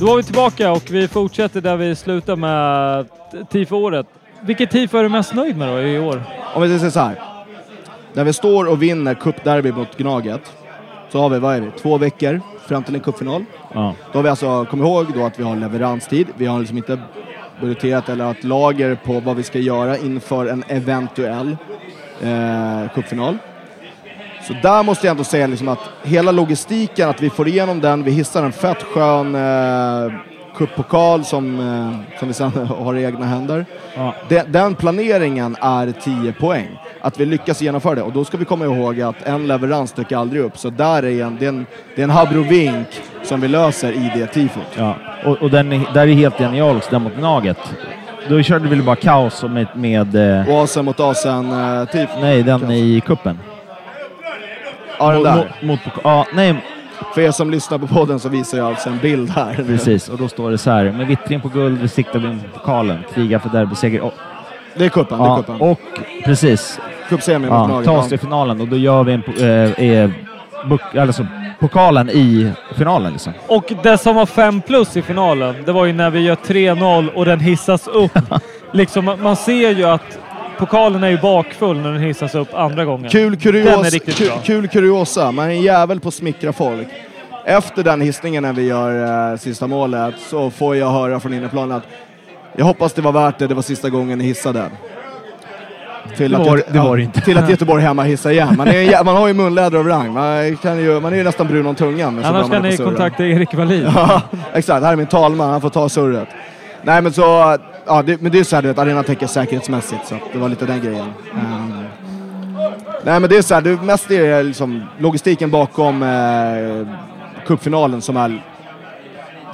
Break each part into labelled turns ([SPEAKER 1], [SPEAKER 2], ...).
[SPEAKER 1] Då var vi tillbaka och vi fortsätter där vi slutade med TIFO-året. Vilket TIFO är du mest nöjd med då i år?
[SPEAKER 2] Om vi säger så här. När vi står och vinner cupderby mot Gnaget så har vi, vad är vi, två veckor fram till en cupfinal.
[SPEAKER 1] Ja.
[SPEAKER 2] Då har vi alltså, kom ihåg då att vi har leveranstid. Vi har liksom inte budgeterat eller ett lager på vad vi ska göra inför en eventuell eh, cupfinal. Så där måste jag ändå säga liksom att hela logistiken, att vi får igenom den, vi hissar en fett skön eh, cuppokal som, eh, som vi sen har i egna händer.
[SPEAKER 1] Ja.
[SPEAKER 2] Den, den planeringen är 10 poäng. Att vi lyckas genomföra det. Och då ska vi komma ihåg att en leverans dyker aldrig upp. Så där är en, det, är en, det är en habrovink som vi löser i det tifot.
[SPEAKER 3] Ja, och, och den är, där är helt genialisk, den mot Gnaget. Då körde vi bara kaos med... med eh,
[SPEAKER 2] Oasen mot Asen eh,
[SPEAKER 3] nej, den i kuppen.
[SPEAKER 2] Ja, den där.
[SPEAKER 3] Mot, mot, mot, ja, nej,
[SPEAKER 2] För er som lyssnar på podden så visar jag alltså en bild här.
[SPEAKER 3] precis. Och då står det så här. Med vittring på guld vi siktar vi in på pokalen. Kriga för derbyseger. Och,
[SPEAKER 2] Det är kuppen, det är
[SPEAKER 3] ja,
[SPEAKER 2] kuppen.
[SPEAKER 3] och precis.
[SPEAKER 2] Cupsemi mot
[SPEAKER 3] Ja,
[SPEAKER 2] Gnaget.
[SPEAKER 3] ta oss till finalen och då gör vi en, eh, eh, buk, alltså, pokalen i finalen. Liksom.
[SPEAKER 1] Och det som var 5 plus i finalen, det var ju när vi gör 3-0 och den hissas upp. liksom, man ser ju att pokalen är ju bakfull när den hissas upp andra gången.
[SPEAKER 2] Kul, kurios, kul, kul kuriosa, man är en jävel på att smickra folk. Efter den hissningen när vi gör eh, sista målet så får jag höra från innerplanen att jag hoppas det var värt det, det var sista gången ni hissade. Till
[SPEAKER 3] Det
[SPEAKER 2] att,
[SPEAKER 3] var-
[SPEAKER 2] Göte-
[SPEAKER 3] det var det inte.
[SPEAKER 2] Till att Göteborg hemma hissar igen. Man, är, man har ju munläder av rang. Man, kan ju, man är ju nästan brun om tungan.
[SPEAKER 1] Annars kan ni kontakta Erik Wallin.
[SPEAKER 2] Ja, exakt. Här är min talman, han får ta surret. Nej men så, ja, det, men det är så här, du vet, arenan tänker säkerhetsmässigt så det var lite den grejen. Um, nej men det är så här, det mest är liksom logistiken bakom eh, cupfinalen som är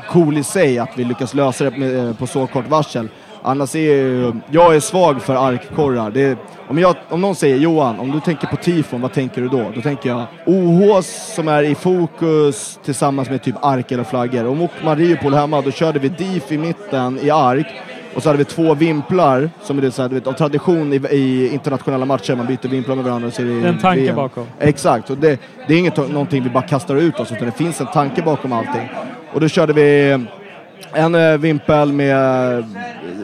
[SPEAKER 2] cool i sig, att vi lyckas lösa det med, eh, på så kort varsel. Annars är ju, jag är svag för arkkorrar. Det om, jag, om någon säger Johan, om du tänker på tifon, vad tänker du då? Då tänker jag OH som är i fokus tillsammans med typ ark eller flaggor. Och mot Mariupol hemma, då körde vi DIF i mitten i ark. Och så hade vi två vimplar, som är det så här, du vet, av tradition i, i internationella matcher, man byter vimplar med varandra. och Så är det
[SPEAKER 1] Det är en tanke
[SPEAKER 2] VM.
[SPEAKER 1] bakom.
[SPEAKER 2] Exakt, och det, det är inget någonting vi bara kastar ut oss, utan det finns en tanke bakom allting. Och då körde vi en eh, vimpel med eh,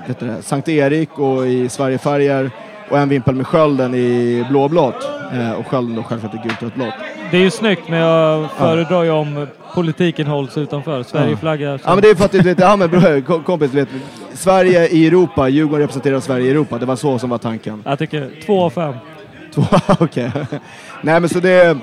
[SPEAKER 2] vet det, Sankt Erik och i Sverigefärger och en vimpel med skölden i blåblått. Eh, och skölden då självklart i gult rött blått.
[SPEAKER 1] Det är ju snyggt, men jag föredrar ju om politiken hålls utanför. Sverigeflagga.
[SPEAKER 2] Ja men det är för att du vet, ja men bror, kom- kompis, du vet, Sverige i Europa, Djurgården representerar Sverige i Europa. Det var så som var tanken.
[SPEAKER 1] Jag tycker två av fem.
[SPEAKER 2] Två, okej. Nej men så det,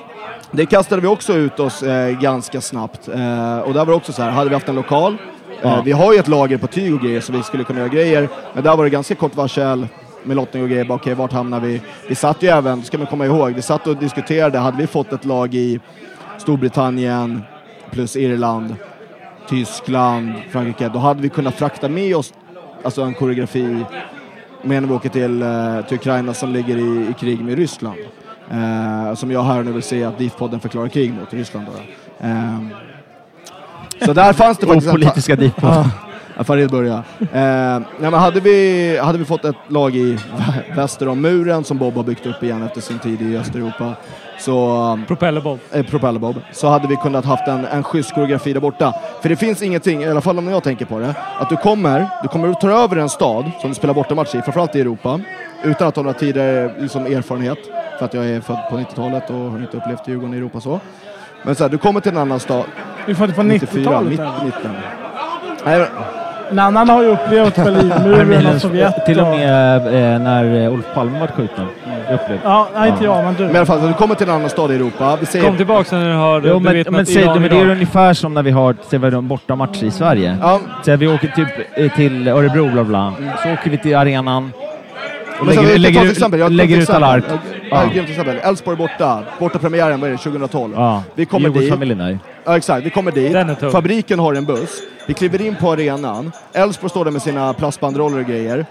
[SPEAKER 2] det kastade vi också ut oss eh, ganska snabbt. Eh, och där var det också så här, hade vi haft en lokal, eh, vi har ju ett lager på tyg och grejer så vi skulle kunna göra grejer, men där var det ganska kort varsel. med lottning och grejer. Okej, vart hamnar vi? Vi satt ju även, ska man komma ihåg, vi satt och diskuterade. Hade vi fått ett lag i Storbritannien plus Irland, Tyskland, Frankrike, då hade vi kunnat frakta med oss alltså en koreografi med när vi åker till, eh, till Ukraina som ligger i, i krig med Ryssland. Eh, som jag här nu vill se att DIF-podden förklarar krig mot Ryssland. Då. Eh, så där fanns det faktiskt...
[SPEAKER 3] Opolitiska DIF-podden.
[SPEAKER 2] Farid börjar. Eh, nej, men hade, vi, hade vi fått ett lag i väster om muren som Bob har byggt upp igen efter sin tid i Östeuropa så...
[SPEAKER 1] Um, Propellerbob.
[SPEAKER 2] Eh, Propellerbob. Så hade vi kunnat haft en, en schysst koreografi där borta. För det finns ingenting, i alla fall om jag tänker på det, att du kommer, du kommer att ta över en stad som du spelar bortamatch i, framförallt i Europa, utan att ha några tidigare liksom, erfarenhet, för att jag är född på 90-talet och har inte upplevt Djurgården i Europa så. Men så här, du kommer till en annan stad.
[SPEAKER 4] Du är född på 90-talet?
[SPEAKER 2] 90, 90.
[SPEAKER 4] En annan har ju upplevt Berlinmuren och Sovjet.
[SPEAKER 3] Till och med eh, när eh, Olof Palme var skjuten. Mm.
[SPEAKER 4] Ja, nej, inte jag, men du.
[SPEAKER 2] Men i alla fall, du kommer till en annan stad i Europa. Vi säger...
[SPEAKER 1] Kom tillbaka när du har
[SPEAKER 3] jo, men, men, säg,
[SPEAKER 1] Iran,
[SPEAKER 3] men Det är ungefär som när vi har bortamatcher i Sverige.
[SPEAKER 2] Ja.
[SPEAKER 3] Så vi åker till, till Örebro, bla bla. Så åker vi till arenan Lägger, lägger,
[SPEAKER 2] ett exempel. Jag
[SPEAKER 3] ut, lägger ut alla ark.
[SPEAKER 2] Elfsborg borta. Borta premiären, vad är det, 2012?
[SPEAKER 3] Ja,
[SPEAKER 2] Vi kommer dit. Ja, exakt. Vi kommer dit. Fabriken har en buss. Vi kliver in på arenan. Elfsborg står där med sina plastbandroller och grejer.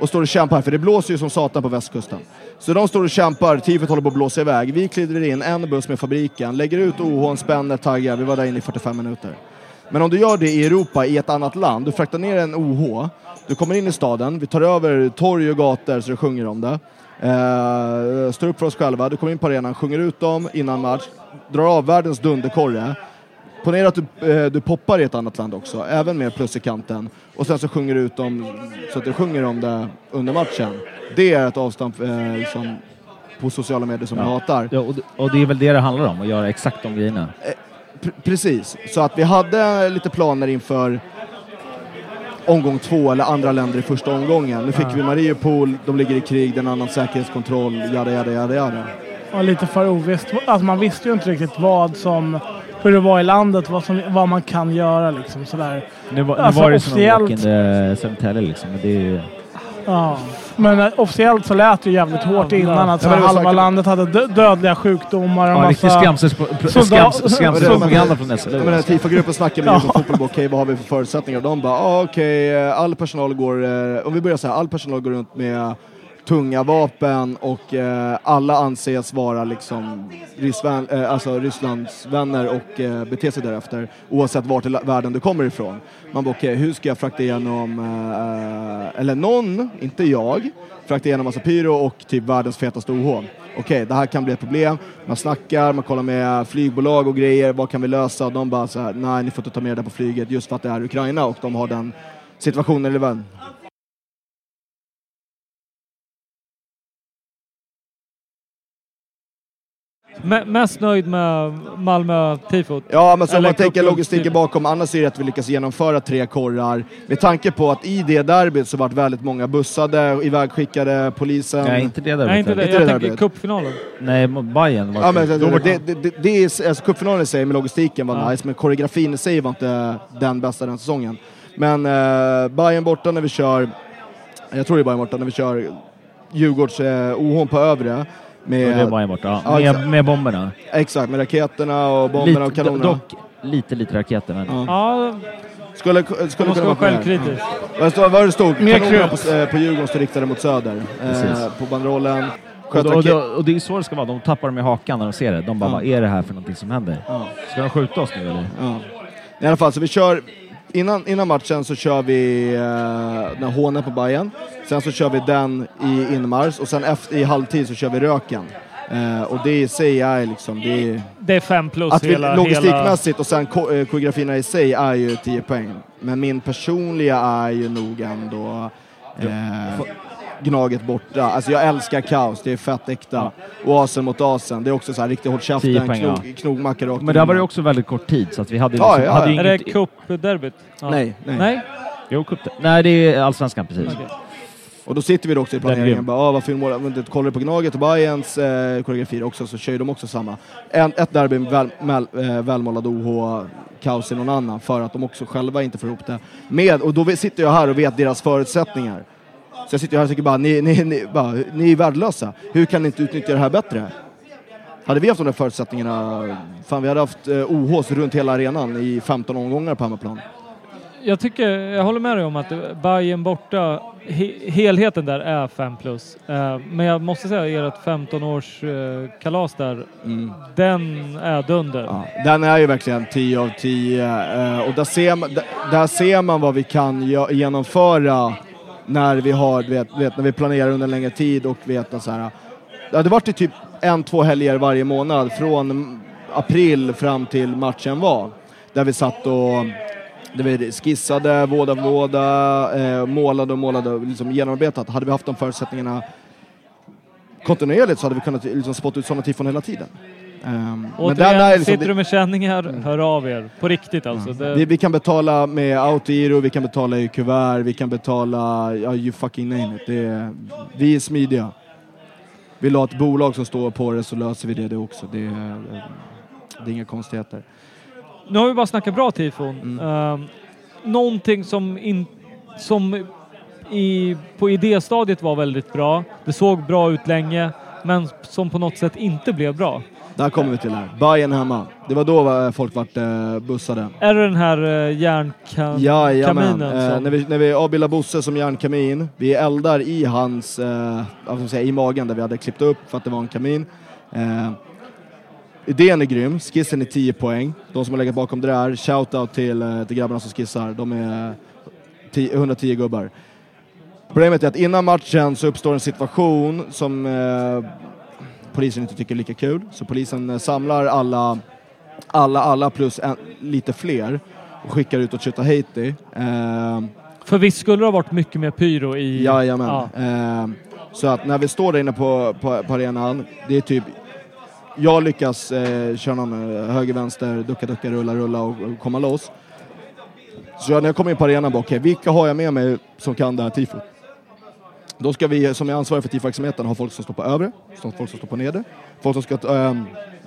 [SPEAKER 2] Och står och kämpar, för det blåser ju som satan på västkusten. Så de står och kämpar, tifot håller på att blåsa iväg. Vi kliver in, en buss med fabriken, lägger ut OH, spänner, taggar. Vi var där inne i 45 minuter. Men om du gör det i Europa, i ett annat land, du fraktar ner en OH, du kommer in i staden, vi tar över torg och gator så det sjunger om det. Eh, står upp för oss själva, du kommer in på arenan, sjunger ut dem innan match, drar av världens dunderkorre. Ponera att du, eh, du poppar i ett annat land också, även med plus i kanten. Och sen så sjunger du ut dem så att du sjunger om det under matchen. Det är ett avstamp eh, liksom, på sociala medier som jag hatar.
[SPEAKER 3] Ja, och, och det är väl det det handlar om, att göra exakt de grejerna.
[SPEAKER 2] P- precis, så att vi hade lite planer inför omgång två eller andra länder i första omgången. Nu fick vi Mariupol, de ligger i krig, den annan säkerhetskontroll, jada jada jada jada.
[SPEAKER 4] var lite för ovisst. Alltså man visste ju inte riktigt vad som, hur det var i landet, vad, som, vad man kan göra liksom sådär.
[SPEAKER 3] Nu, var- nu
[SPEAKER 4] Alltså,
[SPEAKER 3] var det som en
[SPEAKER 4] officiellt-
[SPEAKER 3] walk in the Södertälje liksom. Men det är ju...
[SPEAKER 4] Ja. Men eh, officiellt så lät det ju jävligt hårt innan att så
[SPEAKER 2] Ja, men det var
[SPEAKER 4] halva landet hade dö dödliga sjukdomar och
[SPEAKER 3] Ja,
[SPEAKER 4] massa...
[SPEAKER 3] skrämselpropaganda från SLU.
[SPEAKER 2] Den här TIFO-gruppen snackar med
[SPEAKER 4] Ja.
[SPEAKER 2] ja. fotboll, okej vad har vi för förutsättningar? Och de bara, ah, okej, eh, all personal går, eh, om vi börjar så här, all personal går runt med tunga vapen och eh, alla anses vara liksom Ryssvän, eh, alltså Rysslands vänner och eh, bete sig därefter oavsett vart i världen du kommer ifrån. Man bara okej, hur ska jag frakta igenom, eh, eller någon, inte jag, frakta igenom massa pyro och typ världens fetaste OH. Okej, det här kan bli ett problem. Man snackar, man kollar med flygbolag och grejer, vad kan vi lösa? Och de bara så här, nej ni får inte ta med det där på flyget just för att det är Ukraina och de har den situationen i världen.
[SPEAKER 1] Me- mest nöjd med Malmö-tifot?
[SPEAKER 2] Ja, men så om man tänker logistiken bakom, annars är det att vi lyckas genomföra tre korrar. Med tanke på att i det derbyt så vart väldigt många bussade, ivägskickade, polisen.
[SPEAKER 3] Nej, inte det där.
[SPEAKER 1] Nej, inte det.
[SPEAKER 2] Inte
[SPEAKER 1] Jag
[SPEAKER 2] det
[SPEAKER 1] tänker cupfinalen.
[SPEAKER 3] Nej, Bayern var
[SPEAKER 2] Ja, men,
[SPEAKER 3] det.
[SPEAKER 2] det, det, det, är, alltså, cupfinalen i sig med logistiken var
[SPEAKER 1] Ja.
[SPEAKER 2] nice, men koreografin i sig var inte den bästa den säsongen. Men eh, Bayern borta när vi kör, jag tror det är Bayern borta, när vi kör Djurgårds eh, på övre. Med,
[SPEAKER 3] det är Bayern borta.
[SPEAKER 2] Ja,
[SPEAKER 3] med, med bomberna.
[SPEAKER 2] Exakt, med raketerna och bomberna och kanonerna.
[SPEAKER 3] dock lite, lite raketer. Men...
[SPEAKER 2] Ja.
[SPEAKER 1] Ja,
[SPEAKER 2] Skulle, skulle kunna
[SPEAKER 1] vara självkritisk.
[SPEAKER 2] Vad vad det stod?
[SPEAKER 4] Mer
[SPEAKER 2] Kanonerna på, eh, på Djurgården riktade mot söder. Eh, på banderollen.
[SPEAKER 3] Och, och,
[SPEAKER 2] raket-
[SPEAKER 3] och det är så det ska vara. De tappar dem i hakan när de ser det. De bara,
[SPEAKER 2] Ja.
[SPEAKER 3] vad är det här för någonting som händer?
[SPEAKER 2] Ja.
[SPEAKER 3] Ska de skjuta oss nu eller?
[SPEAKER 2] Ja. I alla fall, så vi kör... Innan, innan matchen så kör vi eh, den hånen på Bayern. Sen så kör vi den i inmars och sen efter, i halvtid så kör vi röken. Eh, och det i sig är liksom... Det är,
[SPEAKER 1] Det är fem plus
[SPEAKER 2] att vi,
[SPEAKER 1] hela... hela...
[SPEAKER 2] logistikmässigt och sen ko, eh, koreografierna i sig är ju 10 poäng. Men min personliga är ju nog ändå eh, Gnaget borta. Alltså jag älskar kaos, det är fett äkta. Oasen mot asen, det är också så här riktigt hårt
[SPEAKER 3] 10
[SPEAKER 2] käften,
[SPEAKER 3] poäng,
[SPEAKER 2] knog, knogmacka rakt
[SPEAKER 3] Men det här var ju också väldigt kort tid så att vi hade
[SPEAKER 2] Ja,
[SPEAKER 3] liksom,
[SPEAKER 2] ja,
[SPEAKER 3] hade
[SPEAKER 1] Är det cupderbyt? Ja.
[SPEAKER 2] Nej, nej.
[SPEAKER 1] Nej?
[SPEAKER 3] Jo, cup. Nej, det är allsvenskan precis.
[SPEAKER 1] Okej.
[SPEAKER 2] Och då sitter vi då också i planeringen
[SPEAKER 3] grym.
[SPEAKER 2] bara, ah, varför det- kollar du på Gnaget och Bayerns eh, koreografier också så kör ju de också samma. En, ett derby med väl, väl, eh, välmålad OH, kaos i någon annan för att de också själva inte får ihop det. Med, och då sitter jag här och vet deras förutsättningar. Så jag sitter här och tycker bara, ni, ni, ni, bara, ni är värdelösa. Hur kan ni inte utnyttja det här bättre? Hade vi haft de där förutsättningarna, fan vi hade haft eh, OHs runt hela arenan i 15 omgångar på hemmaplan.
[SPEAKER 1] Jag tycker, jag håller med dig om att Bayern borta, he, helheten där är 5 plus. Eh, men jag måste säga ert 15 års eh, kalas där,
[SPEAKER 2] Mm.
[SPEAKER 1] den är dunder.
[SPEAKER 2] Ja, den är ju verkligen 10 av 10 eh, och där ser, man, där, där ser man vad vi kan genomföra när vi har, vet, vet, när vi planerar under en längre tid och vet att så här, det hade varit typ en, två helger varje månad från april fram till matchen var. Där vi satt och där vi skissade, våda, våda, eh, målade och målade, liksom genomarbetat. Hade vi haft de förutsättningarna kontinuerligt så hade vi kunnat liksom spotta ut sådana tifon hela tiden. Um,
[SPEAKER 1] Återigen, sitter du med känningar, hör av er. På riktigt alltså. Det,
[SPEAKER 2] vi, vi kan betala med autogiro, vi kan betala i kuvert, vi kan betala, ja you fucking name it. Det är, vi är smidiga. Vill du ha ett bolag som står på det så löser vi det, det också. Det är, det är inga konstigheter.
[SPEAKER 1] Nu har vi bara snackat bra tifon.
[SPEAKER 2] Mm.
[SPEAKER 1] Um, någonting som, in, som i, på idéstadiet var väldigt bra. Det såg bra ut länge, men som på något sätt inte blev bra.
[SPEAKER 2] Där kommer vi till här. Bayern hemma. Det var då eh, folk vart eh, bussade.
[SPEAKER 1] Är det den här uh, järnkaminen?
[SPEAKER 2] Jajamän. Eh, när, vi, när vi avbildar Bosse som järnkamin, vi eldar i hans, eh, vad säga, i magen där vi hade klippt upp för att det var en kamin. Eh, idén är grym, skissen är 10 poäng. De som har legat bakom det där, shoutout till, eh, till grabbarna som skissar. De är 10, 110 gubbar. Problemet är att innan matchen så uppstår en situation som eh, polisen inte tycker är lika kul. Så polisen eh, samlar alla, alla, alla plus en, lite fler och skickar ut och skjuta Haiti. Eh,
[SPEAKER 1] För visst skulle det ha varit mycket mer pyro i...
[SPEAKER 2] jajamän.
[SPEAKER 1] Ja.
[SPEAKER 2] Eh, så att när vi står där inne på, på, på arenan, det är typ jag lyckas eh, köra någon höger, vänster, ducka, ducka, rulla, rulla och, och komma loss. Så när jag kommer in på arenan, bara, okej, vilka har jag med mig som kan det här tifot? Då ska vi, som är ansvariga för tifo-verksamheten, ha folk som står på övre, folk som står på nedre. Folk som ska, ehm,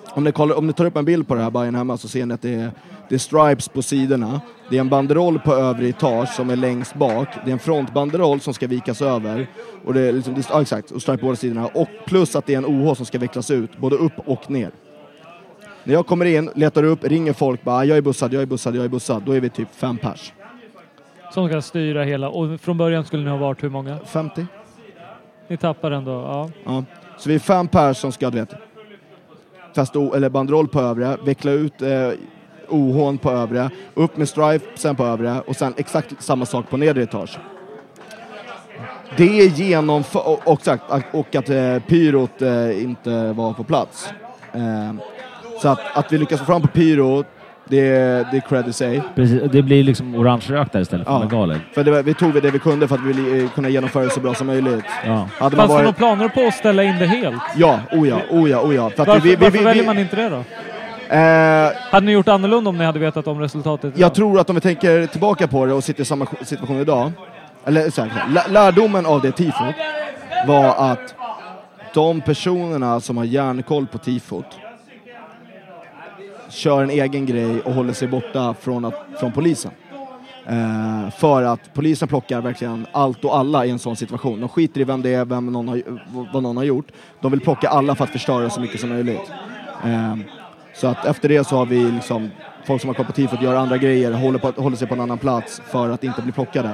[SPEAKER 2] om, ni kollar, om ni tar upp en bild på det här Bayern hemma så ser ni att det är, det är stripes på sidorna. Det är en banderoll på övre etage som är längst bak. Det är en frontbanderoll som ska vikas över. Och det är liksom, det, ja, exakt, och stripe på båda sidorna. Och plus att det är en OH som ska vecklas ut, både upp och ner. När jag kommer in, letar upp, ringer folk bara "Ah, jag är bussad, jag är bussad, jag är bussad. Då är vi typ fem pers.
[SPEAKER 1] Som ska styra hela. Och från början skulle ni ha varit hur många?
[SPEAKER 2] 50.
[SPEAKER 1] Ni tappar ändå, ja.
[SPEAKER 2] Ja. Så vi är fem pers som ska, du vet, fästa eller banderoll på övre, veckla ut eh, OHn på övre, upp med stripesen på övre och sen exakt samma sak på nedre etage. Det är genomfört, och, och, och att eh, pyrot eh, inte var på plats. Eh, så att, att vi lyckas få fram på pyrot, det, är- det är cred i sig.
[SPEAKER 3] Precis, det blir liksom orange rök där istället för
[SPEAKER 2] Ja.
[SPEAKER 3] bengaler.
[SPEAKER 2] För det, vi tog det vi kunde för att vi ville eh, kunna genomföra det så bra som möjligt.
[SPEAKER 3] Ja.
[SPEAKER 2] Hade
[SPEAKER 1] Fanns det några
[SPEAKER 2] varit,
[SPEAKER 1] planer på att ställa in det helt?
[SPEAKER 2] ja, oh ja, oh ja, oh ja. För att
[SPEAKER 1] Varför,
[SPEAKER 2] vi, vi,
[SPEAKER 1] varför
[SPEAKER 2] vi,
[SPEAKER 1] väljer
[SPEAKER 2] vi,
[SPEAKER 1] man inte det då?
[SPEAKER 2] eh,
[SPEAKER 1] Hade ni gjort annorlunda om ni hade vetat om resultatet?
[SPEAKER 2] Jag tror att om vi tänker tillbaka på det och sitter i samma situation idag, eller så här, lä- lärdomen av det tifot var att de personerna som har järnkoll på tifot kör en egen grej och håller sig borta från, att, från polisen. Eh, för att polisen plockar verkligen allt och alla i en sån situation. De skiter i vem det är, vem någon har, vad någon har gjort. De vill plocka alla för att förstöra så mycket som möjligt. Eh, så att efter det så har vi liksom folk som har kommit på tifot gör andra grejer, håller, på, håller sig på en annan plats för att inte bli plockade.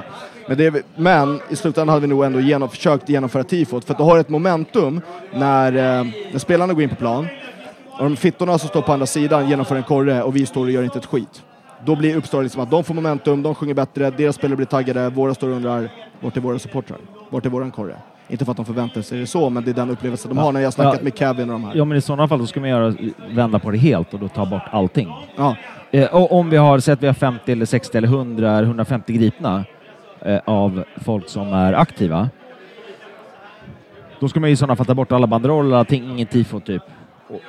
[SPEAKER 2] Men, det, men i slutändan hade vi nog ändå genom, försökt genomföra tifot för att du har ett momentum när, eh, när spelarna går in på plan och de fittorna som står på andra sidan genomför en korre och vi står och gör inte ett skit. Då blir uppstår liksom att de får momentum, de sjunger bättre, deras spelare blir taggade, våra står och undrar vart är våra supportrar? Vart är våran korre? Inte för att de förväntar sig det så, men det är den upplevelsen de
[SPEAKER 3] Ja.
[SPEAKER 2] har när jag har snackat
[SPEAKER 3] Ja.
[SPEAKER 2] med Kevin och de här.
[SPEAKER 3] ja, men i sådana fall då ska man göra, vända på det helt och då ta bort allting.
[SPEAKER 2] Ja.
[SPEAKER 3] Eh, och om vi har sett vi har 50 eller 60 eller 100 eller 150 gripna eh, av folk som är aktiva. Då ska man i sådana fall ta bort alla banderoller, allting, ingen tifo typ.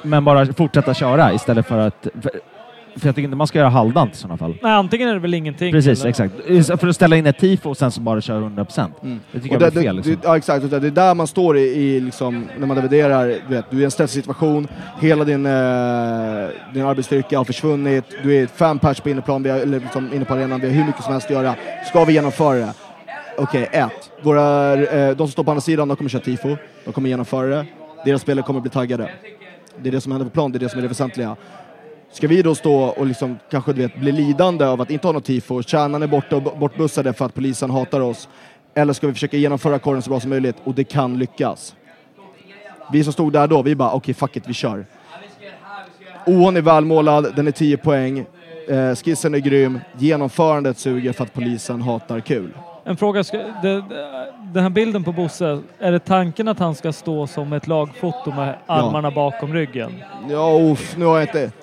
[SPEAKER 3] Men bara fortsätta köra istället för att... För, för jag tycker inte man ska göra halvdant i sådana fall.
[SPEAKER 1] Nej, antingen är det väl ingenting.
[SPEAKER 3] Precis,
[SPEAKER 1] eller-
[SPEAKER 3] exakt. För att ställa in ett tifo och sen så bara köra 100%. Det tycker
[SPEAKER 2] Och
[SPEAKER 3] jag
[SPEAKER 2] det,
[SPEAKER 3] blir fel. Liksom.
[SPEAKER 2] det, ja exakt, det är där man står i, i liksom, när man dividerar, du vet, du är i en stressig situation, hela din, eh, din arbetsstyrka har försvunnit, du är fem pers på inneplan, vi har, eller liksom inne på arenan, vi har hur mycket som helst att göra. Ska vi genomföra det? okej, ett. Våra, eh, de som står på andra sidan, de kommer köra tifo. De kommer genomföra det. Deras spelare kommer bli taggade. Det är det som händer på plan, det är det som är det väsentliga. Ska vi då stå och liksom kanske du vet, bli lidande av att inte ha något tifo, kärnan är borta och bortbussade för att polisen hatar oss? Eller ska vi försöka genomföra korren så bra som möjligt och det kan lyckas? Vi som stod där då, vi bara okej fuck it, vi kör. Oon är välmålad, den är 10 poäng, eh, skissen är grym, genomförandet suger för att polisen hatar kul.
[SPEAKER 1] En fråga, ska, det, det- den här bilden på Bosse, är det tanken att han ska stå som ett lagfoto med armarna bakom ryggen?
[SPEAKER 2] Ja, uff, nu har jag inte...
[SPEAKER 1] Typ-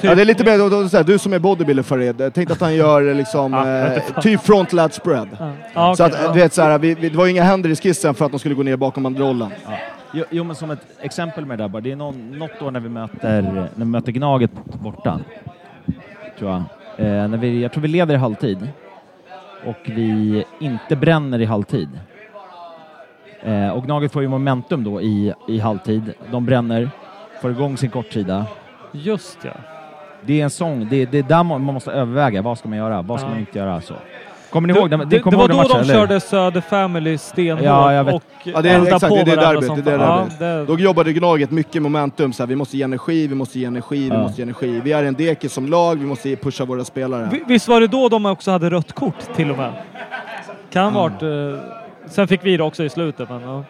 [SPEAKER 2] Ja, det är lite mer, då- då- så här, du som är bodybuilder Farid, jag tänkte att han gör liksom,
[SPEAKER 1] Ja, jag vet
[SPEAKER 2] eh, typ front lat spread.
[SPEAKER 1] Ja. Ja,
[SPEAKER 2] Så
[SPEAKER 1] okej,
[SPEAKER 2] att,
[SPEAKER 1] ja.
[SPEAKER 2] du vet, så här, vi, vi, det var ju inga händer i skissen för att de skulle gå ner bakom banderollen.
[SPEAKER 3] Jo, jo, men som ett exempel med det där bara. Det är någon, något år när vi möter, när vi möter Gnaget borta. Tror jag. Eh, när vi, jag tror vi leder i halvtid. Och vi inte bränner i halvtid. Eh, och Gnaget får ju momentum då i, i halvtid. De bränner, får igång sin kortsida.
[SPEAKER 1] Just ja.
[SPEAKER 3] Det är en sång, det, det är där man måste överväga. Vad ska man göra? Vad ska
[SPEAKER 1] Ja.
[SPEAKER 3] man inte göra? Så. Kommer ni ihåg den?
[SPEAKER 1] det, det,
[SPEAKER 3] kommer
[SPEAKER 1] var
[SPEAKER 3] ihåg
[SPEAKER 1] då
[SPEAKER 3] matchen,
[SPEAKER 1] de
[SPEAKER 3] eller?
[SPEAKER 1] körde Söder Family stenhårt
[SPEAKER 3] Ja, jag vet.
[SPEAKER 1] och
[SPEAKER 2] Ja, det är, exakt,
[SPEAKER 1] på
[SPEAKER 2] det är det
[SPEAKER 1] varandra
[SPEAKER 2] derbyt. Det är det
[SPEAKER 1] fan. Ja,
[SPEAKER 2] derbyt.
[SPEAKER 1] det,
[SPEAKER 2] Då jobbade Gnaget mycket momentum, så här, vi måste ge energi, vi måste ge energi, vi
[SPEAKER 3] Ja.
[SPEAKER 2] måste ge energi. Vi är en dekis som lag, vi måste pusha våra spelare.
[SPEAKER 1] Vi- Visst var det då de också hade rött kort till och med? Kan varit... Eh, sen fick vi det också i slutet men ja.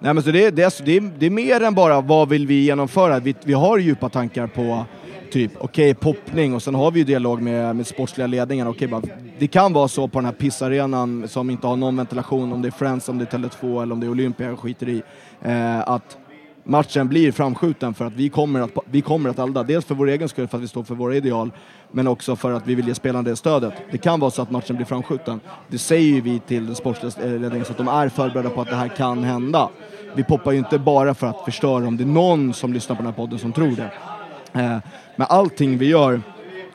[SPEAKER 2] Nej, men så det, det, är, det, är, det är mer än bara vad vill vi genomföra. Vi, vi har djupa tankar på typ, okej, poppning och sen har vi ju dialog med, med sportsliga ledningen. Okej, bara, det kan vara så på den här pissarenan som inte har någon ventilation, om det är Friends, om det är Tele2 eller om det är Olympia, jag skiter i. Eh, att matchen blir framskjuten för att vi kommer att, vi kommer att elda. Dels för vår egen skull, för att vi står för våra ideal, men också för att vi vill ge spelarna det stödet. Det kan vara så att matchen blir framskjuten. Det säger ju vi till den sportsliga ledningen så att de är förberedda på att det här kan hända. Vi poppar ju inte bara för att förstöra om det är någon som lyssnar på den här podden som tror det. Eh, men allting vi gör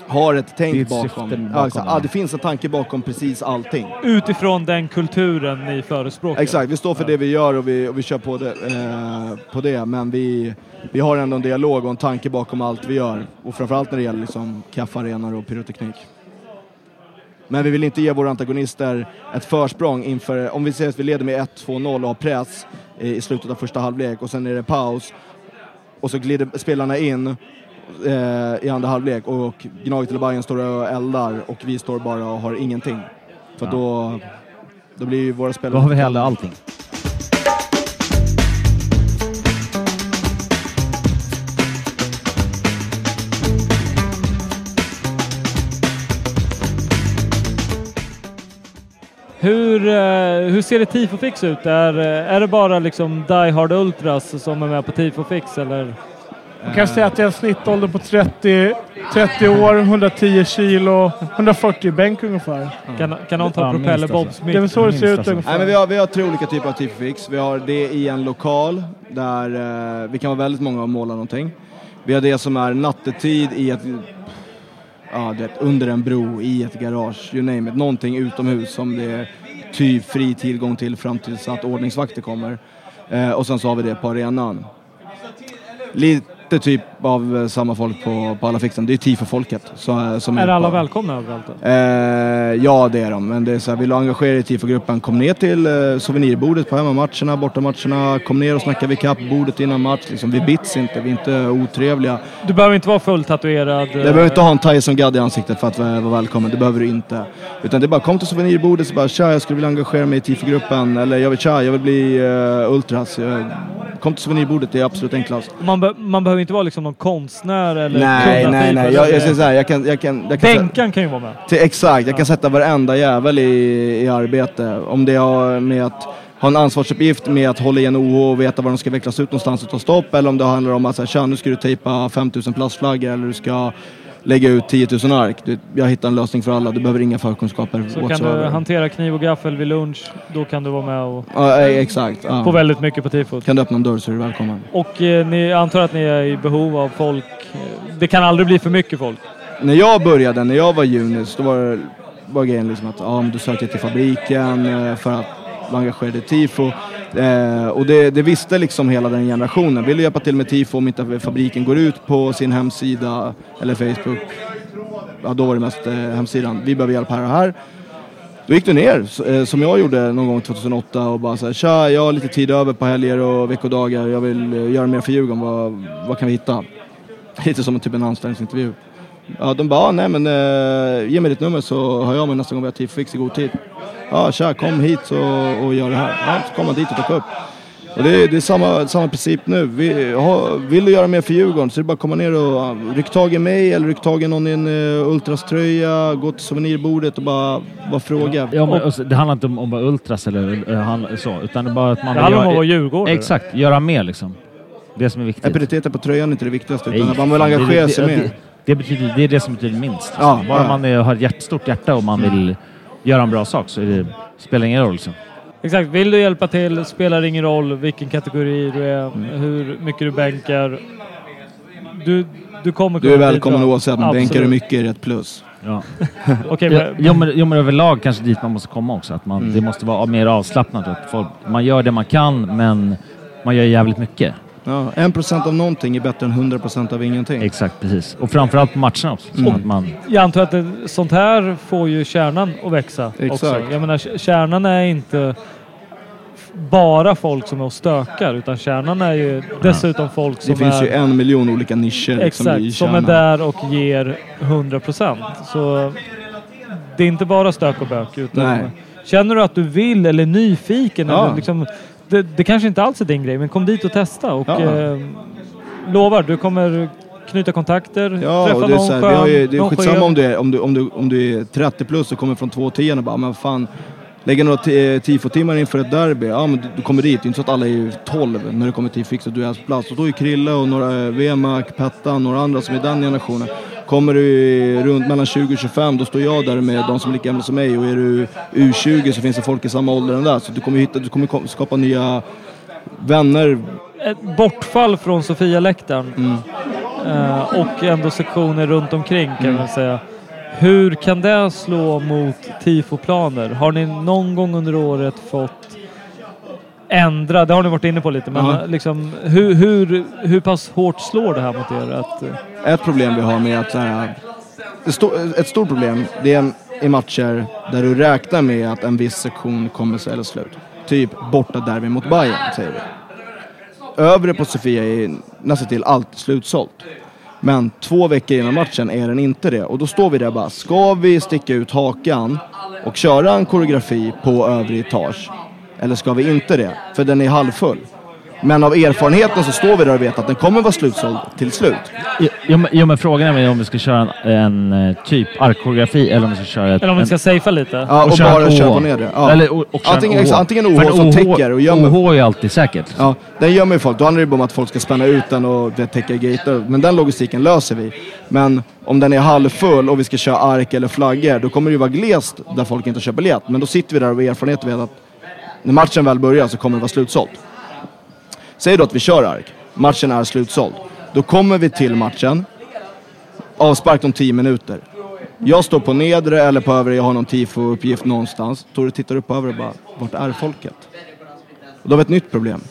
[SPEAKER 2] har ett tänk
[SPEAKER 3] Det ett
[SPEAKER 2] bakom. Ja,
[SPEAKER 3] bakom
[SPEAKER 2] exakt.
[SPEAKER 3] det.
[SPEAKER 2] ja, det finns en tanke bakom precis allting.
[SPEAKER 1] Utifrån den kulturen ni förespråkar.
[SPEAKER 2] Exakt, vi står för det vi gör och vi, och vi kör på det, eh, på det. men vi, vi har ändå en dialog och en tanke bakom allt vi gör. Och framförallt när det gäller liksom kaffearenor och pyroteknik. Men vi vill inte ge våra antagonister ett försprång inför, om vi säger att vi leder med 1-2-0 och har press i, i slutet av första halvlek och sen är det paus och så glider spelarna in eh, i andra halvlek och Gnaget eller Bayern står och eldar och vi står bara och har ingenting. För
[SPEAKER 3] Ja.
[SPEAKER 2] då, då blir ju våra spelare...
[SPEAKER 3] Då har vi hellre allting.
[SPEAKER 1] Hur, eh, hur ser ett tifofix ut? Är, eh, är det bara liksom Die Hard Ultras som är med på tifofix eller?
[SPEAKER 4] Man kan säga att det är en snittålder på 30, 30 år, 110 kilo, 140 bänk ungefär.
[SPEAKER 1] Kan, kan någon ta propellerbobs
[SPEAKER 3] alltså.
[SPEAKER 4] Det är väl så det ser ut
[SPEAKER 3] alltså.
[SPEAKER 4] ungefär.
[SPEAKER 2] Nej, men vi, har, vi har tre olika typer av tifofix. Vi har det i en lokal där eh, vi kan vara väldigt många och måla någonting. Vi har det som är nattetid i ett, ja, du vet, under en bro, i ett garage, you name it. Någonting utomhus som det är typ fri tillgång till fram tills att ordningsvakter kommer. Eh, och sen så har vi det på arenan. Lite typ av eh, samma folk på, på alla fixen. Det är tifo-folket. Så, eh, som
[SPEAKER 1] Är alla
[SPEAKER 2] på-
[SPEAKER 1] välkomna överallt?
[SPEAKER 2] Eh, ja, det är de. Men det är så här, vill du engagera dig i tifogruppen, kom ner till eh, souvenirbordet på hemmamatcherna, bortamatcherna. Kom ner och snacka vid kappbordet innan match. Liksom, vi bits inte, vi är inte otrevliga.
[SPEAKER 1] Du behöver inte vara fullt tatuerad.
[SPEAKER 2] Du behöver inte ha en Tyson Gadd i ansiktet för att vara vara välkommen. Det behöver du inte. Utan det är bara kom till souvenirbordet och bara tja, jag skulle vilja engagera mig i tifogruppen. Eller jag vill tja, jag vill bli uh, ultras. Kom till souvenirbordet, det är absolut enklast.
[SPEAKER 1] Man, be, man behöver inte vara liksom någon konstnär eller
[SPEAKER 2] Nej, nej, nej. Jag, jag, säger så här, jag kan... Jag kan, jag kan
[SPEAKER 1] Bänkan kan ju vara med.
[SPEAKER 2] Till, exakt, jag kan sätta varenda jävel i, i arbete. Om det har med att ha en ansvarsuppgift med att hålla igen OH och veta var de ska vecklas ut någonstans och ta stopp. Eller om det handlar om att säga, tja nu ska du tejpa 5000 plastflaggor eller du ska lägga ut 10 000 ark. Du, jag hittar en lösning för alla, du behöver inga förkunskaper
[SPEAKER 1] Så kan du hantera kniv och gaffel vid lunch, då kan du vara med och
[SPEAKER 2] Ja, eh, exakt. Ja.
[SPEAKER 1] få väldigt mycket på tifot.
[SPEAKER 2] Kan du öppna en dörr så är du välkommen.
[SPEAKER 1] Och eh, ni antar att ni är i behov av folk. Det kan aldrig bli för mycket folk.
[SPEAKER 2] När jag började, när jag var junis, då var, var grejen liksom att ja, du sökte till fabriken eh, för att vara engagerad i tifo. Eh, och det, det visste liksom hela den generationen. Vill du hjälpa till med tifo om inte fabriken går ut på sin hemsida eller Facebook? Ja, då var det mest eh, hemsidan. Vi behöver hjälp här och här. Då gick du ner, eh, som jag gjorde någon gång 2008 och bara såhär, tja, jag har lite tid över på helger och veckodagar, jag vill eh, göra mer för Djurgården, vad, vad kan vi hitta? Lite som en typ en anställningsintervju. Ja, de bara, ah, nej men eh, ge mig ditt nummer så hör jag mig nästa gång vi har tid. Fix i god tid. Ja, tja, kom hit och, och gör det här. Ja, så kom man dit och tog upp. Och det, är- det är samma, samma princip nu. Vi, ha, vill du göra mer för Djurgården så är det bara att komma ner och uh, ryck tag i mig eller ryck tag i någon i en uh, Ultras-tröja, gå till souvenirbordet och bara, bara fråga.
[SPEAKER 3] Ja, men, alltså, det handlar inte om att vara ultras eller eh, han- så, utan det är bara att man
[SPEAKER 1] Det handlar om att vara
[SPEAKER 3] göra,
[SPEAKER 1] djurgårdare.
[SPEAKER 3] Exakt, göra mer liksom. Det som är viktigt.
[SPEAKER 2] Epideteten på tröjan är inte det viktigaste utan
[SPEAKER 3] Nej,
[SPEAKER 2] att man vill engagera
[SPEAKER 3] det,
[SPEAKER 2] sig mer.
[SPEAKER 3] Det, det, betyder, det är det som betyder minst.
[SPEAKER 2] Ja,
[SPEAKER 3] Bara
[SPEAKER 2] ja.
[SPEAKER 3] man är, har ett hjärt, stort hjärta och man vill göra en bra sak så är det, spelar ingen roll. Liksom.
[SPEAKER 1] Exakt. Vill du hjälpa till spelar ingen roll vilken kategori du är, hur mycket du bänkar. Du, du kommer
[SPEAKER 2] Du är välkommen
[SPEAKER 1] bidra.
[SPEAKER 2] oavsett, men
[SPEAKER 1] Absolut.
[SPEAKER 2] bänkar du mycket är det ett plus.
[SPEAKER 3] Ja.
[SPEAKER 1] Okej,
[SPEAKER 3] Ja,
[SPEAKER 1] men-
[SPEAKER 3] jo, men, jo, men överlag kanske dit man måste komma också. Att man,
[SPEAKER 2] Mm.
[SPEAKER 3] Det måste vara mer avslappnat. Att folk, man gör det man kan, men man gör jävligt mycket.
[SPEAKER 2] Ja, en procent av någonting är bättre än 100 procent av ingenting.
[SPEAKER 3] Exakt, precis. Och framförallt på matcherna också. Så
[SPEAKER 2] Mm.
[SPEAKER 3] att man,
[SPEAKER 1] Jag antar att det, sånt här får ju kärnan att växa också.
[SPEAKER 2] Exakt.
[SPEAKER 1] Jag menar, kärnan är inte bara folk som är och stökar, utan kärnan är ju dessutom folk som
[SPEAKER 2] Det finns
[SPEAKER 1] är...
[SPEAKER 2] ju en miljon olika nischer liksom, i
[SPEAKER 1] Exakt, som är där och ger 100 procent. Så det är inte bara stök och bök. Utan
[SPEAKER 2] Nej.
[SPEAKER 1] Känner du att du vill eller är nyfiken,
[SPEAKER 2] Ja.
[SPEAKER 1] eller liksom, det, det kanske inte alls är din grej, men kom dit och testa. Och
[SPEAKER 2] Ja.
[SPEAKER 1] eh, lovar, du kommer knyta kontakter,
[SPEAKER 2] Ja,
[SPEAKER 1] träffa
[SPEAKER 2] och det är,
[SPEAKER 1] någon
[SPEAKER 2] här,
[SPEAKER 1] skön,
[SPEAKER 2] det är skitsamma om du är, om du, om, du, om du är 30 plus och kommer från 210 och bara, men fan, lägga några t- tifotimmar inför ett derby. Ja, men du, kommer dit. Det är inte så att alla är ju 12 när det kommer till fix och du är på plats. Och då är Krille och några Wemark, Pettan, några andra som är den generationen. Kommer du runt mellan 20 och 25, då står jag där med de som är lika gamla som mig. Och är du U20 så finns det folk i samma ålder än där. Så du kommer, hitta, du kommer kom- skapa nya vänner.
[SPEAKER 1] Ett bortfall från Sofia-läktaren
[SPEAKER 2] Mm.
[SPEAKER 1] eh, och ändå sektioner runt omkring kan
[SPEAKER 2] Mm.
[SPEAKER 1] man säga. Hur kan det slå mot tifoplaner? Har ni någon gång under året fått ändra, det har ni varit inne på lite, men
[SPEAKER 2] Ja.
[SPEAKER 1] liksom, hur, hur, hur pass hårt slår det här mot er? Att, eh,
[SPEAKER 2] Ett problem vi har med att så här, ett, sto, ett stort problem det är en, i matcher där du räknar med att en viss sektion kommer sälja slut. Typ borta derby mot Bayern säger vi. Övre på Sofia är nästan till allt slutsålt. Men två veckor innan matchen är den inte det. Och då står vi där bara, ska vi sticka ut hakan och köra en koreografi på övre etage? Eller ska vi inte det? För den är halvfull. Men av erfarenheten så står vi där och vet att den kommer vara slutsåld till slut.
[SPEAKER 3] jo, men, jo, men frågan är om vi ska köra en, en eh, typ arkkoreografi eller om vi ska köra ett,
[SPEAKER 1] eller om vi ska safea lite?
[SPEAKER 2] Ja, och,
[SPEAKER 3] köra en
[SPEAKER 2] bara köra på nedre. Ja.
[SPEAKER 3] Eller, och, och
[SPEAKER 2] Antingen-
[SPEAKER 3] en OH.
[SPEAKER 2] antingen OH som täcker och gömmer.
[SPEAKER 3] OH är ju alltid säkert.
[SPEAKER 2] Ja, den gömmer ju folk. Då handlar det ju bara om att folk ska spänna ut den och det, täcka gator. Men den logistiken löser vi. Men om den är halvfull och vi ska köra ark eller flaggor, då kommer det ju vara glest där folk inte köper biljett. Men då sitter vi där och erfarenhet och vet att när matchen väl börjar så kommer det vara slutsålt. Säg då att vi kör ark. Matchen är slutsåld. Då kommer vi till matchen. Avspark om 10 minuter. Jag står på nedre eller på övre, jag har någon tifo-uppgift någonstans. Tore tittar upp på övre och bara, vart är folket? Och då har vi ett nytt problem.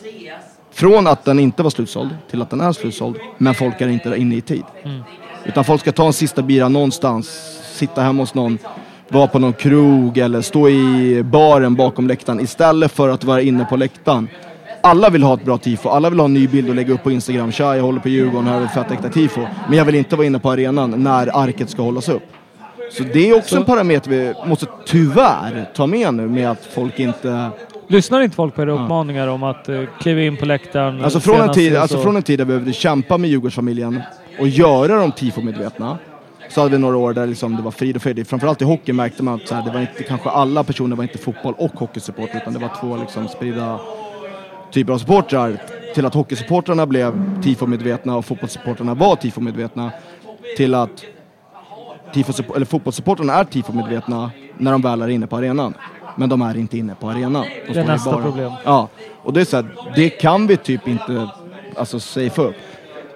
[SPEAKER 2] Från att den inte var slutsåld till att den är slutsåld, men folk är inte inne i tid. Utan folk ska ta en sista bira någonstans, sitta hemma hos någon, vara på någon krog eller stå i baren bakom läktaren istället för att vara inne på läktaren. Alla vill ha ett bra tifo, alla vill ha en ny bild och lägga upp på Instagram. Tja, jag håller på Djurgården, här vi ett fett äkta tifo. Men jag vill inte vara inne på arenan när arket ska hållas upp. Så det är också en parameter vi måste tyvärr ta med nu med att folk inte...
[SPEAKER 1] Lyssnar inte folk på era uppmaningar om att uh, kliva in på läktaren?
[SPEAKER 2] Alltså från, en tid,
[SPEAKER 1] så-
[SPEAKER 2] alltså från en tid där vi behövde kämpa med Djurgårdsfamiljen och göra dem tifo-medvetna. Så hade vi några år där liksom det var frid och fröjd. Framförallt i hockey märkte man att så här, det var inte, kanske alla personer var inte fotboll och hockeysupportrar utan det var två liksom spridda typer av supportrar. Till att hockeysupportrarna blev tifo-medvetna och fotbollssupportrarna var tifo-medvetna. Till att tifo eller fotbollssupportrarna är tifo-medvetna när de väl är inne på arenan. Men de är inte inne på arenan. De
[SPEAKER 1] Det är nästa
[SPEAKER 2] baren.
[SPEAKER 1] problem.
[SPEAKER 2] Ja, och det är så här, det kan vi typ inte alltså safea upp.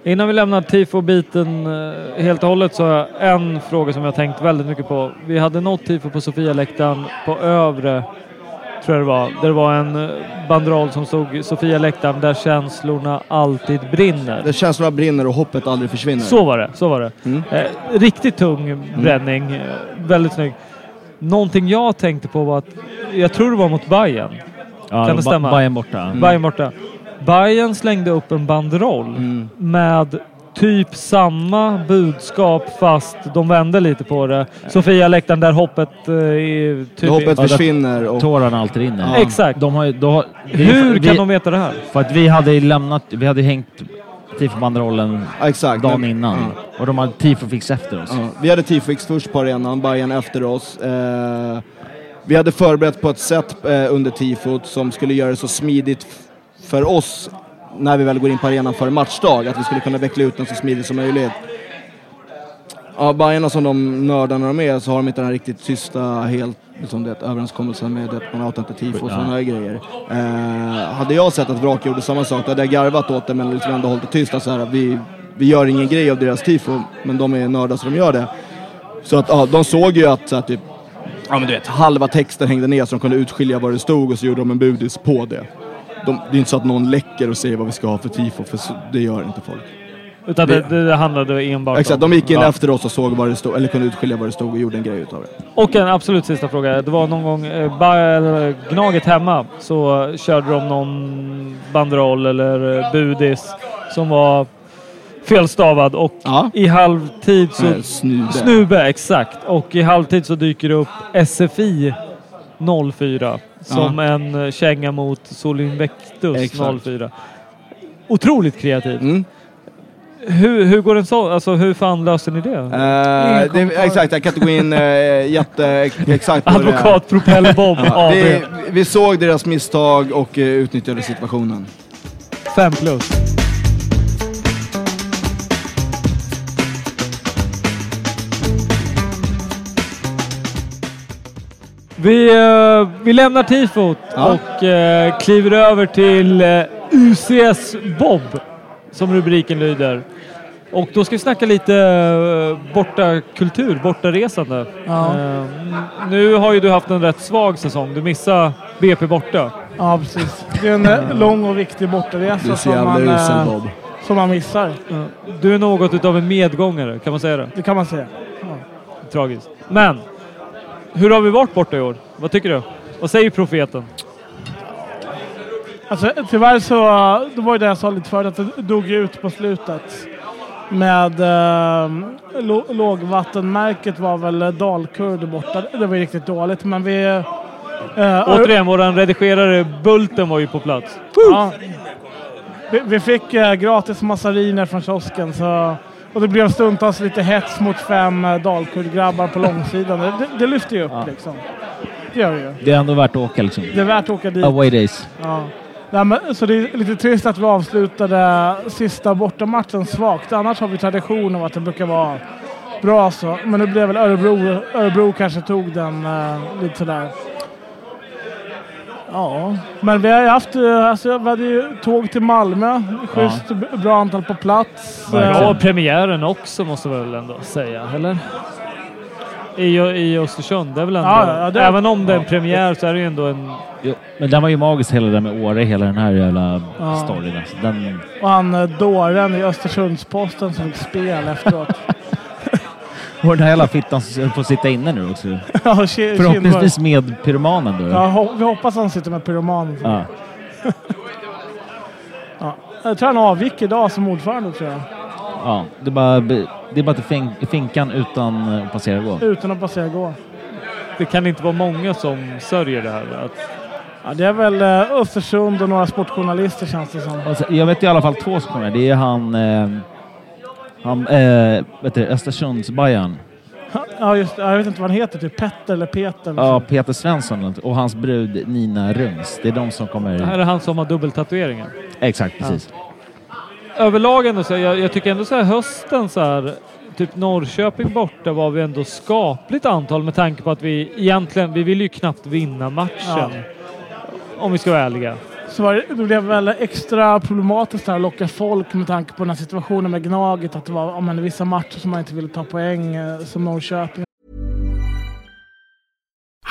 [SPEAKER 1] Innan vi lämnar tifo-biten eh, helt och hållet så har jag en fråga som jag tänkt väldigt mycket på. Vi hade något tifo på Sofia-läktaren på övre, tror jag det var. Där det var en eh, banderoll som stod Sofia-läktaren där känslorna alltid brinner.
[SPEAKER 2] Där känslorna brinner och hoppet aldrig försvinner.
[SPEAKER 1] Så var det, så var det.
[SPEAKER 2] Mm.
[SPEAKER 1] Eh, riktigt tung bränning, eh, väldigt snygg. Någonting jag tänkte på var att jag tror det var mot Bayern.
[SPEAKER 3] Ja,
[SPEAKER 1] Kan det stämma?
[SPEAKER 3] Bayern borta.
[SPEAKER 2] Mm.
[SPEAKER 1] Bayern borta. Bayern slängde upp en banderoll
[SPEAKER 2] Mm.
[SPEAKER 1] med typ samma budskap fast de vände lite på det. Sofia läktaren där hoppet eh, är typ...
[SPEAKER 2] Hoppet försvinner och...
[SPEAKER 3] Tårarna alltid rinner.
[SPEAKER 2] Ja.
[SPEAKER 1] Exakt.
[SPEAKER 3] De har, då, har- är
[SPEAKER 1] Hur
[SPEAKER 3] för-
[SPEAKER 1] kan
[SPEAKER 3] vi,
[SPEAKER 1] de veta det här?
[SPEAKER 3] För att vi hade lämnat, vi hade hängt tifo-banderollen
[SPEAKER 2] Ja, exakt.
[SPEAKER 3] dagen
[SPEAKER 2] Men-
[SPEAKER 3] innan.
[SPEAKER 2] Ja.
[SPEAKER 3] Och de hade tifo-fix efter oss.
[SPEAKER 2] Ja, vi hade Tifix först på arenan, Bayern efter oss. Eh, vi hade förberett på ett sätt eh, under tifot som skulle göra det så smidigt för oss när vi väl går in på arenan för matchdag, att vi skulle kunna veckla ut den så smidigt som möjligt. Ja, Bajarna som de nördarna de är så har de inte den här riktigt tysta, helt liksom det, överenskommelsen med att man outar inte tifo och sådana här grejer. Eh, hade jag sett att Vrak gjorde samma sak, då hade jag garvat åt det men liksom ändå hållit det tyst. Att Så här, vi, vi gör ingen grej av deras tifo, men de är nördar så de gör det. Så att ja, de såg ju att så här, typ, ja, men du vet, halva texten hängde ner så de kunde utskilja vad det stod och så gjorde de en budis på det. De, det är inte så att någon läcker och säger vad vi ska ha för tifo, för så, det gör inte folk.
[SPEAKER 1] Utan det, det handlade enbart
[SPEAKER 2] Exakt,
[SPEAKER 1] om...
[SPEAKER 2] de gick in
[SPEAKER 1] Ja.
[SPEAKER 2] efter oss och såg vad det stod, eller kunde utskilja vad det stod och gjorde en grej utav det.
[SPEAKER 1] Och en absolut sista fråga. Det var någon gång eh, eller Gnaget hemma så körde de någon banderoll eller eh, budis som var felstavad och
[SPEAKER 2] Ja.
[SPEAKER 1] i halvtid så...
[SPEAKER 2] Nej, snube.
[SPEAKER 1] Snube, exakt. Och i halvtid så dyker det upp SFI 04 som en eh, känga mot Solinvectus
[SPEAKER 2] Exakt.
[SPEAKER 1] 04. Otroligt kreativt.
[SPEAKER 2] Mm.
[SPEAKER 1] Hur, hur går en så? Alltså hur fan löser ni det?
[SPEAKER 2] Eh, det, exakt, jag kan inte gå in uh, jätte exakt.
[SPEAKER 1] Advokat Propellerbob
[SPEAKER 2] Ja, vi, vi såg deras misstag och eh, utnyttjade situationen.
[SPEAKER 1] 5 plus. Vi, eh, vi lämnar tifot
[SPEAKER 2] Ja.
[SPEAKER 1] och eh, kliver över till eh, UCS Bob, som rubriken lyder. Och då ska vi snacka lite borta kultur, bortaresande.
[SPEAKER 4] Ja.
[SPEAKER 1] Nu har ju du haft en rätt svag säsong. Du missade BP borta.
[SPEAKER 4] Ja, precis. Det är en lång och viktig bortaresa som man,
[SPEAKER 2] Bob.
[SPEAKER 4] som man missar.
[SPEAKER 1] Du är något utav en medgångare, kan man säga det?
[SPEAKER 4] Det kan man säga.
[SPEAKER 1] Tragiskt. Men, hur har vi varit borta i år? Vad tycker du? Vad säger profeten?
[SPEAKER 4] Alltså, tyvärr så, det var ju det jag sa lite förut, att det dog ut på slutet. Med eh, lågvattenmärket var väl Dalkurd borta. Det var ju riktigt dåligt, men vi... Eh,
[SPEAKER 1] Återigen, våran redigerare Bulten var ju på plats.
[SPEAKER 4] Ja. Vi, vi fick eh, gratis massariner från kiosken så, och det blev stundtals lite hets mot fem eh, Dalkurd-grabbar på långsidan. Det, det, lyfter ju upp liksom. Det gör det ju.
[SPEAKER 3] Det är ändå värt att åka liksom.
[SPEAKER 4] Det är värt att åka dit.
[SPEAKER 3] Away days.
[SPEAKER 4] Ja. Nej, men, så det är lite trist att vi avslutade sista bortamatchen svagt. Annars har vi tradition av att det brukar vara bra så. Men nu blev väl Örebro, Örebro kanske tog den eh, lite sådär. Ja, men vi har ju haft, eh, alltså, vi hade ju tåg till Malmö. Schysst, b- bra antal på plats.
[SPEAKER 1] Ja,
[SPEAKER 4] Eh,
[SPEAKER 1] premiären också måste vi väl ändå säga, eller? I, I Östersund, det är väl ändå...
[SPEAKER 4] Ja, ja, det-
[SPEAKER 1] Även om det är en premiär så är det ju ändå en...
[SPEAKER 3] Jo, men den var ju magisk hela det med Åre, hela den här jävla
[SPEAKER 4] Ja.
[SPEAKER 3] storyn. Alltså. Den,
[SPEAKER 4] Och han eh, dåren i Östersundsposten som fick spel efteråt.
[SPEAKER 3] Och den här jävla fittan får sitta inne nu också.
[SPEAKER 4] ja,
[SPEAKER 3] Förhoppningsvis med pyromanen då.
[SPEAKER 4] Ja, ho- vi hoppas han sitter med pyroman.
[SPEAKER 3] Ja.
[SPEAKER 4] Ja. Jag tror han avgick idag som ordförande tror jag.
[SPEAKER 3] Ja, det är bara, det är bara till fin, finkan utan eh, att passera gå.
[SPEAKER 4] Utan att passera gå.
[SPEAKER 1] Det kan inte vara många som sörjer det här. Att,
[SPEAKER 4] Ja, det är väl eh, Östersund och några sportjournalister känns det som.
[SPEAKER 3] Alltså, jag vet i alla fall två som kommer. Det är han, eh, han eh, vet du, Östersundsbajan.
[SPEAKER 4] Ja, just det. Jag vet inte vad han heter. Typ Petter eller Peter. Eller
[SPEAKER 3] Ja,
[SPEAKER 4] så.
[SPEAKER 3] Peter Svensson och hans brud Nina Rungs. Det är de som
[SPEAKER 1] det
[SPEAKER 3] kommer...
[SPEAKER 1] här är han som har dubbeltatueringen.
[SPEAKER 3] Exakt, precis.
[SPEAKER 1] Överlag ändå så här, jag, jag tycker ändå så här hösten så här, typ Norrköping borta var vi ändå skapligt antal med tanke på att vi egentligen, vi vill ju knappt vinna matchen. Om vi ska vara ärliga.
[SPEAKER 4] Så var det, det blev väl extra problematiskt att locka folk med tanke på den här situationen med Gnaget. Att det var om man, vissa matcher som man inte ville ta poäng eh, som Norrköping.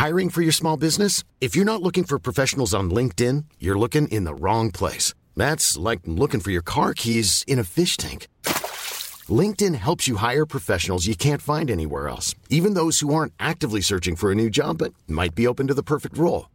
[SPEAKER 5] Hiring for your small business? If you're not looking for professionals on LinkedIn, you're looking in the wrong place. That's like looking for your car keys in a fish tank. LinkedIn helps you hire professionals you can't find anywhere else, even those who aren't actively searching for a new job but might be open to the perfect role.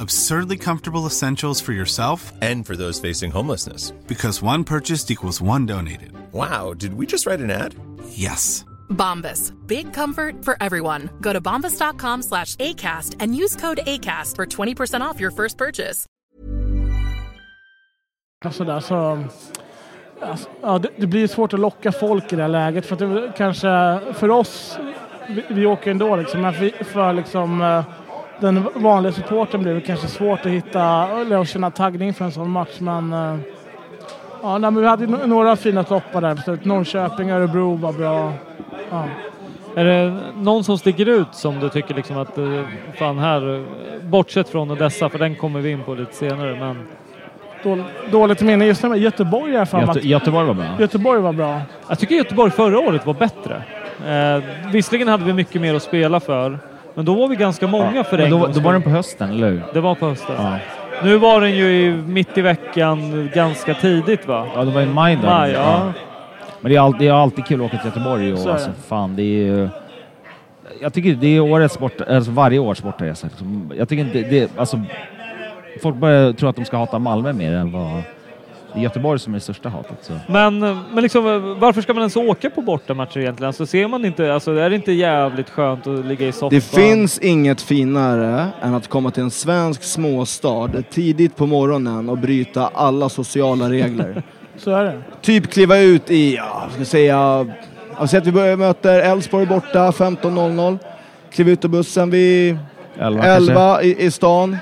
[SPEAKER 6] Absurdly comfortable essentials for yourself
[SPEAKER 7] And for those facing homelessness.
[SPEAKER 6] because one purchased equals one donated.
[SPEAKER 7] Wow, did we just write an ad?
[SPEAKER 6] Yes.
[SPEAKER 8] Bombas. Big comfort for everyone. Go to bombas.com slash ACAST and use code ACAST for 20% off your first purchase.
[SPEAKER 4] Och sådär, så, alltså, ja, det, det blir svårt att locka folk i det här läget. För att det kanske för oss, vi, vi åker ändå liksom, men för, för liksom, eh, den vanliga supporten blir det kanske svårt att hitta eller att känna taggning för en sån match. Men, eh, ja, nej, men vi hade några fina toppar där. på slutet. Norrköping, Örebro var bra. Ja.
[SPEAKER 1] Är det någon som sticker ut som du tycker liksom att eh, fan här, bortsett från dessa, för den kommer vi in på lite senare, men
[SPEAKER 4] Dål, dåligt minne just nu, Göteborg är fan
[SPEAKER 3] Göte, Göteborg var bra.
[SPEAKER 4] Göteborg var bra.
[SPEAKER 1] jag tycker Göteborg förra året var bättre. Eh, visserligen hade vi mycket mer att spela för, men då var vi ganska många för en
[SPEAKER 3] då, då var den på hösten, eller hur?
[SPEAKER 1] Det var på hösten.
[SPEAKER 3] Ja.
[SPEAKER 1] Nu var den ju i, mitt i veckan ganska tidigt va?
[SPEAKER 3] Ja, det var i maj då.
[SPEAKER 1] Maj, ja.
[SPEAKER 3] Men det är, alltid, det är alltid kul att åka till Göteborg. Och,
[SPEAKER 4] Så
[SPEAKER 3] alltså, fan, det är ju... Jag tycker det är årets sport, alltså varje års bortaresa. liksom. Jag tycker inte det, alltså, Folk börjar tro att de ska hata Malmö mer än vad... Det är Göteborg som är det största hatet. Så.
[SPEAKER 1] Men, men liksom, varför ska man ens åka på bortamatcher egentligen? Alltså, ser man inte, alltså, är det inte jävligt skönt att ligga i soffan?
[SPEAKER 2] Det finns inget finare än att komma till en svensk småstad tidigt på morgonen och bryta alla sociala regler.
[SPEAKER 4] Så är det.
[SPEAKER 2] typ kliva ut i, ja, ska säga, jag säger att vi börjar möter Elfsborg borta 15.00. Kliva ut ur bussen vid
[SPEAKER 3] Elva kanske.
[SPEAKER 2] 11 i, i stan.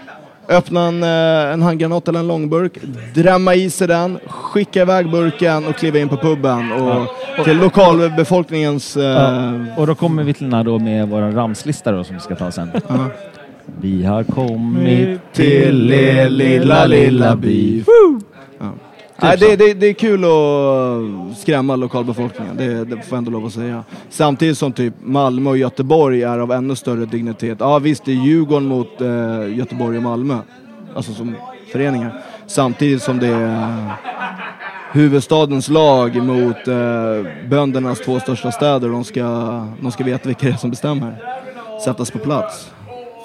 [SPEAKER 2] Öppna en, eh, en handgranat eller en långburk, drämma i sig den, skicka iväg burken och kliva in på puben och till lokalbefolkningens... Eh,
[SPEAKER 3] Ja. Och då kommer vi till den här då med vår ramslista då som vi ska ta sen. Vi har kommit
[SPEAKER 2] till er lilla, lilla by. Ja. Nej, det, det, det är kul att skrämma lokalbefolkningen, det, det får jag ändå lov att säga. Samtidigt som typ Malmö och Göteborg är av ännu större dignitet. Ja visst, det är Djurgården mot eh, Göteborg och Malmö, alltså som föreningar. Samtidigt som det är huvudstadens lag mot eh, böndernas två största städer. De ska, de ska veta vilka det är som bestämmer. Sättas på plats.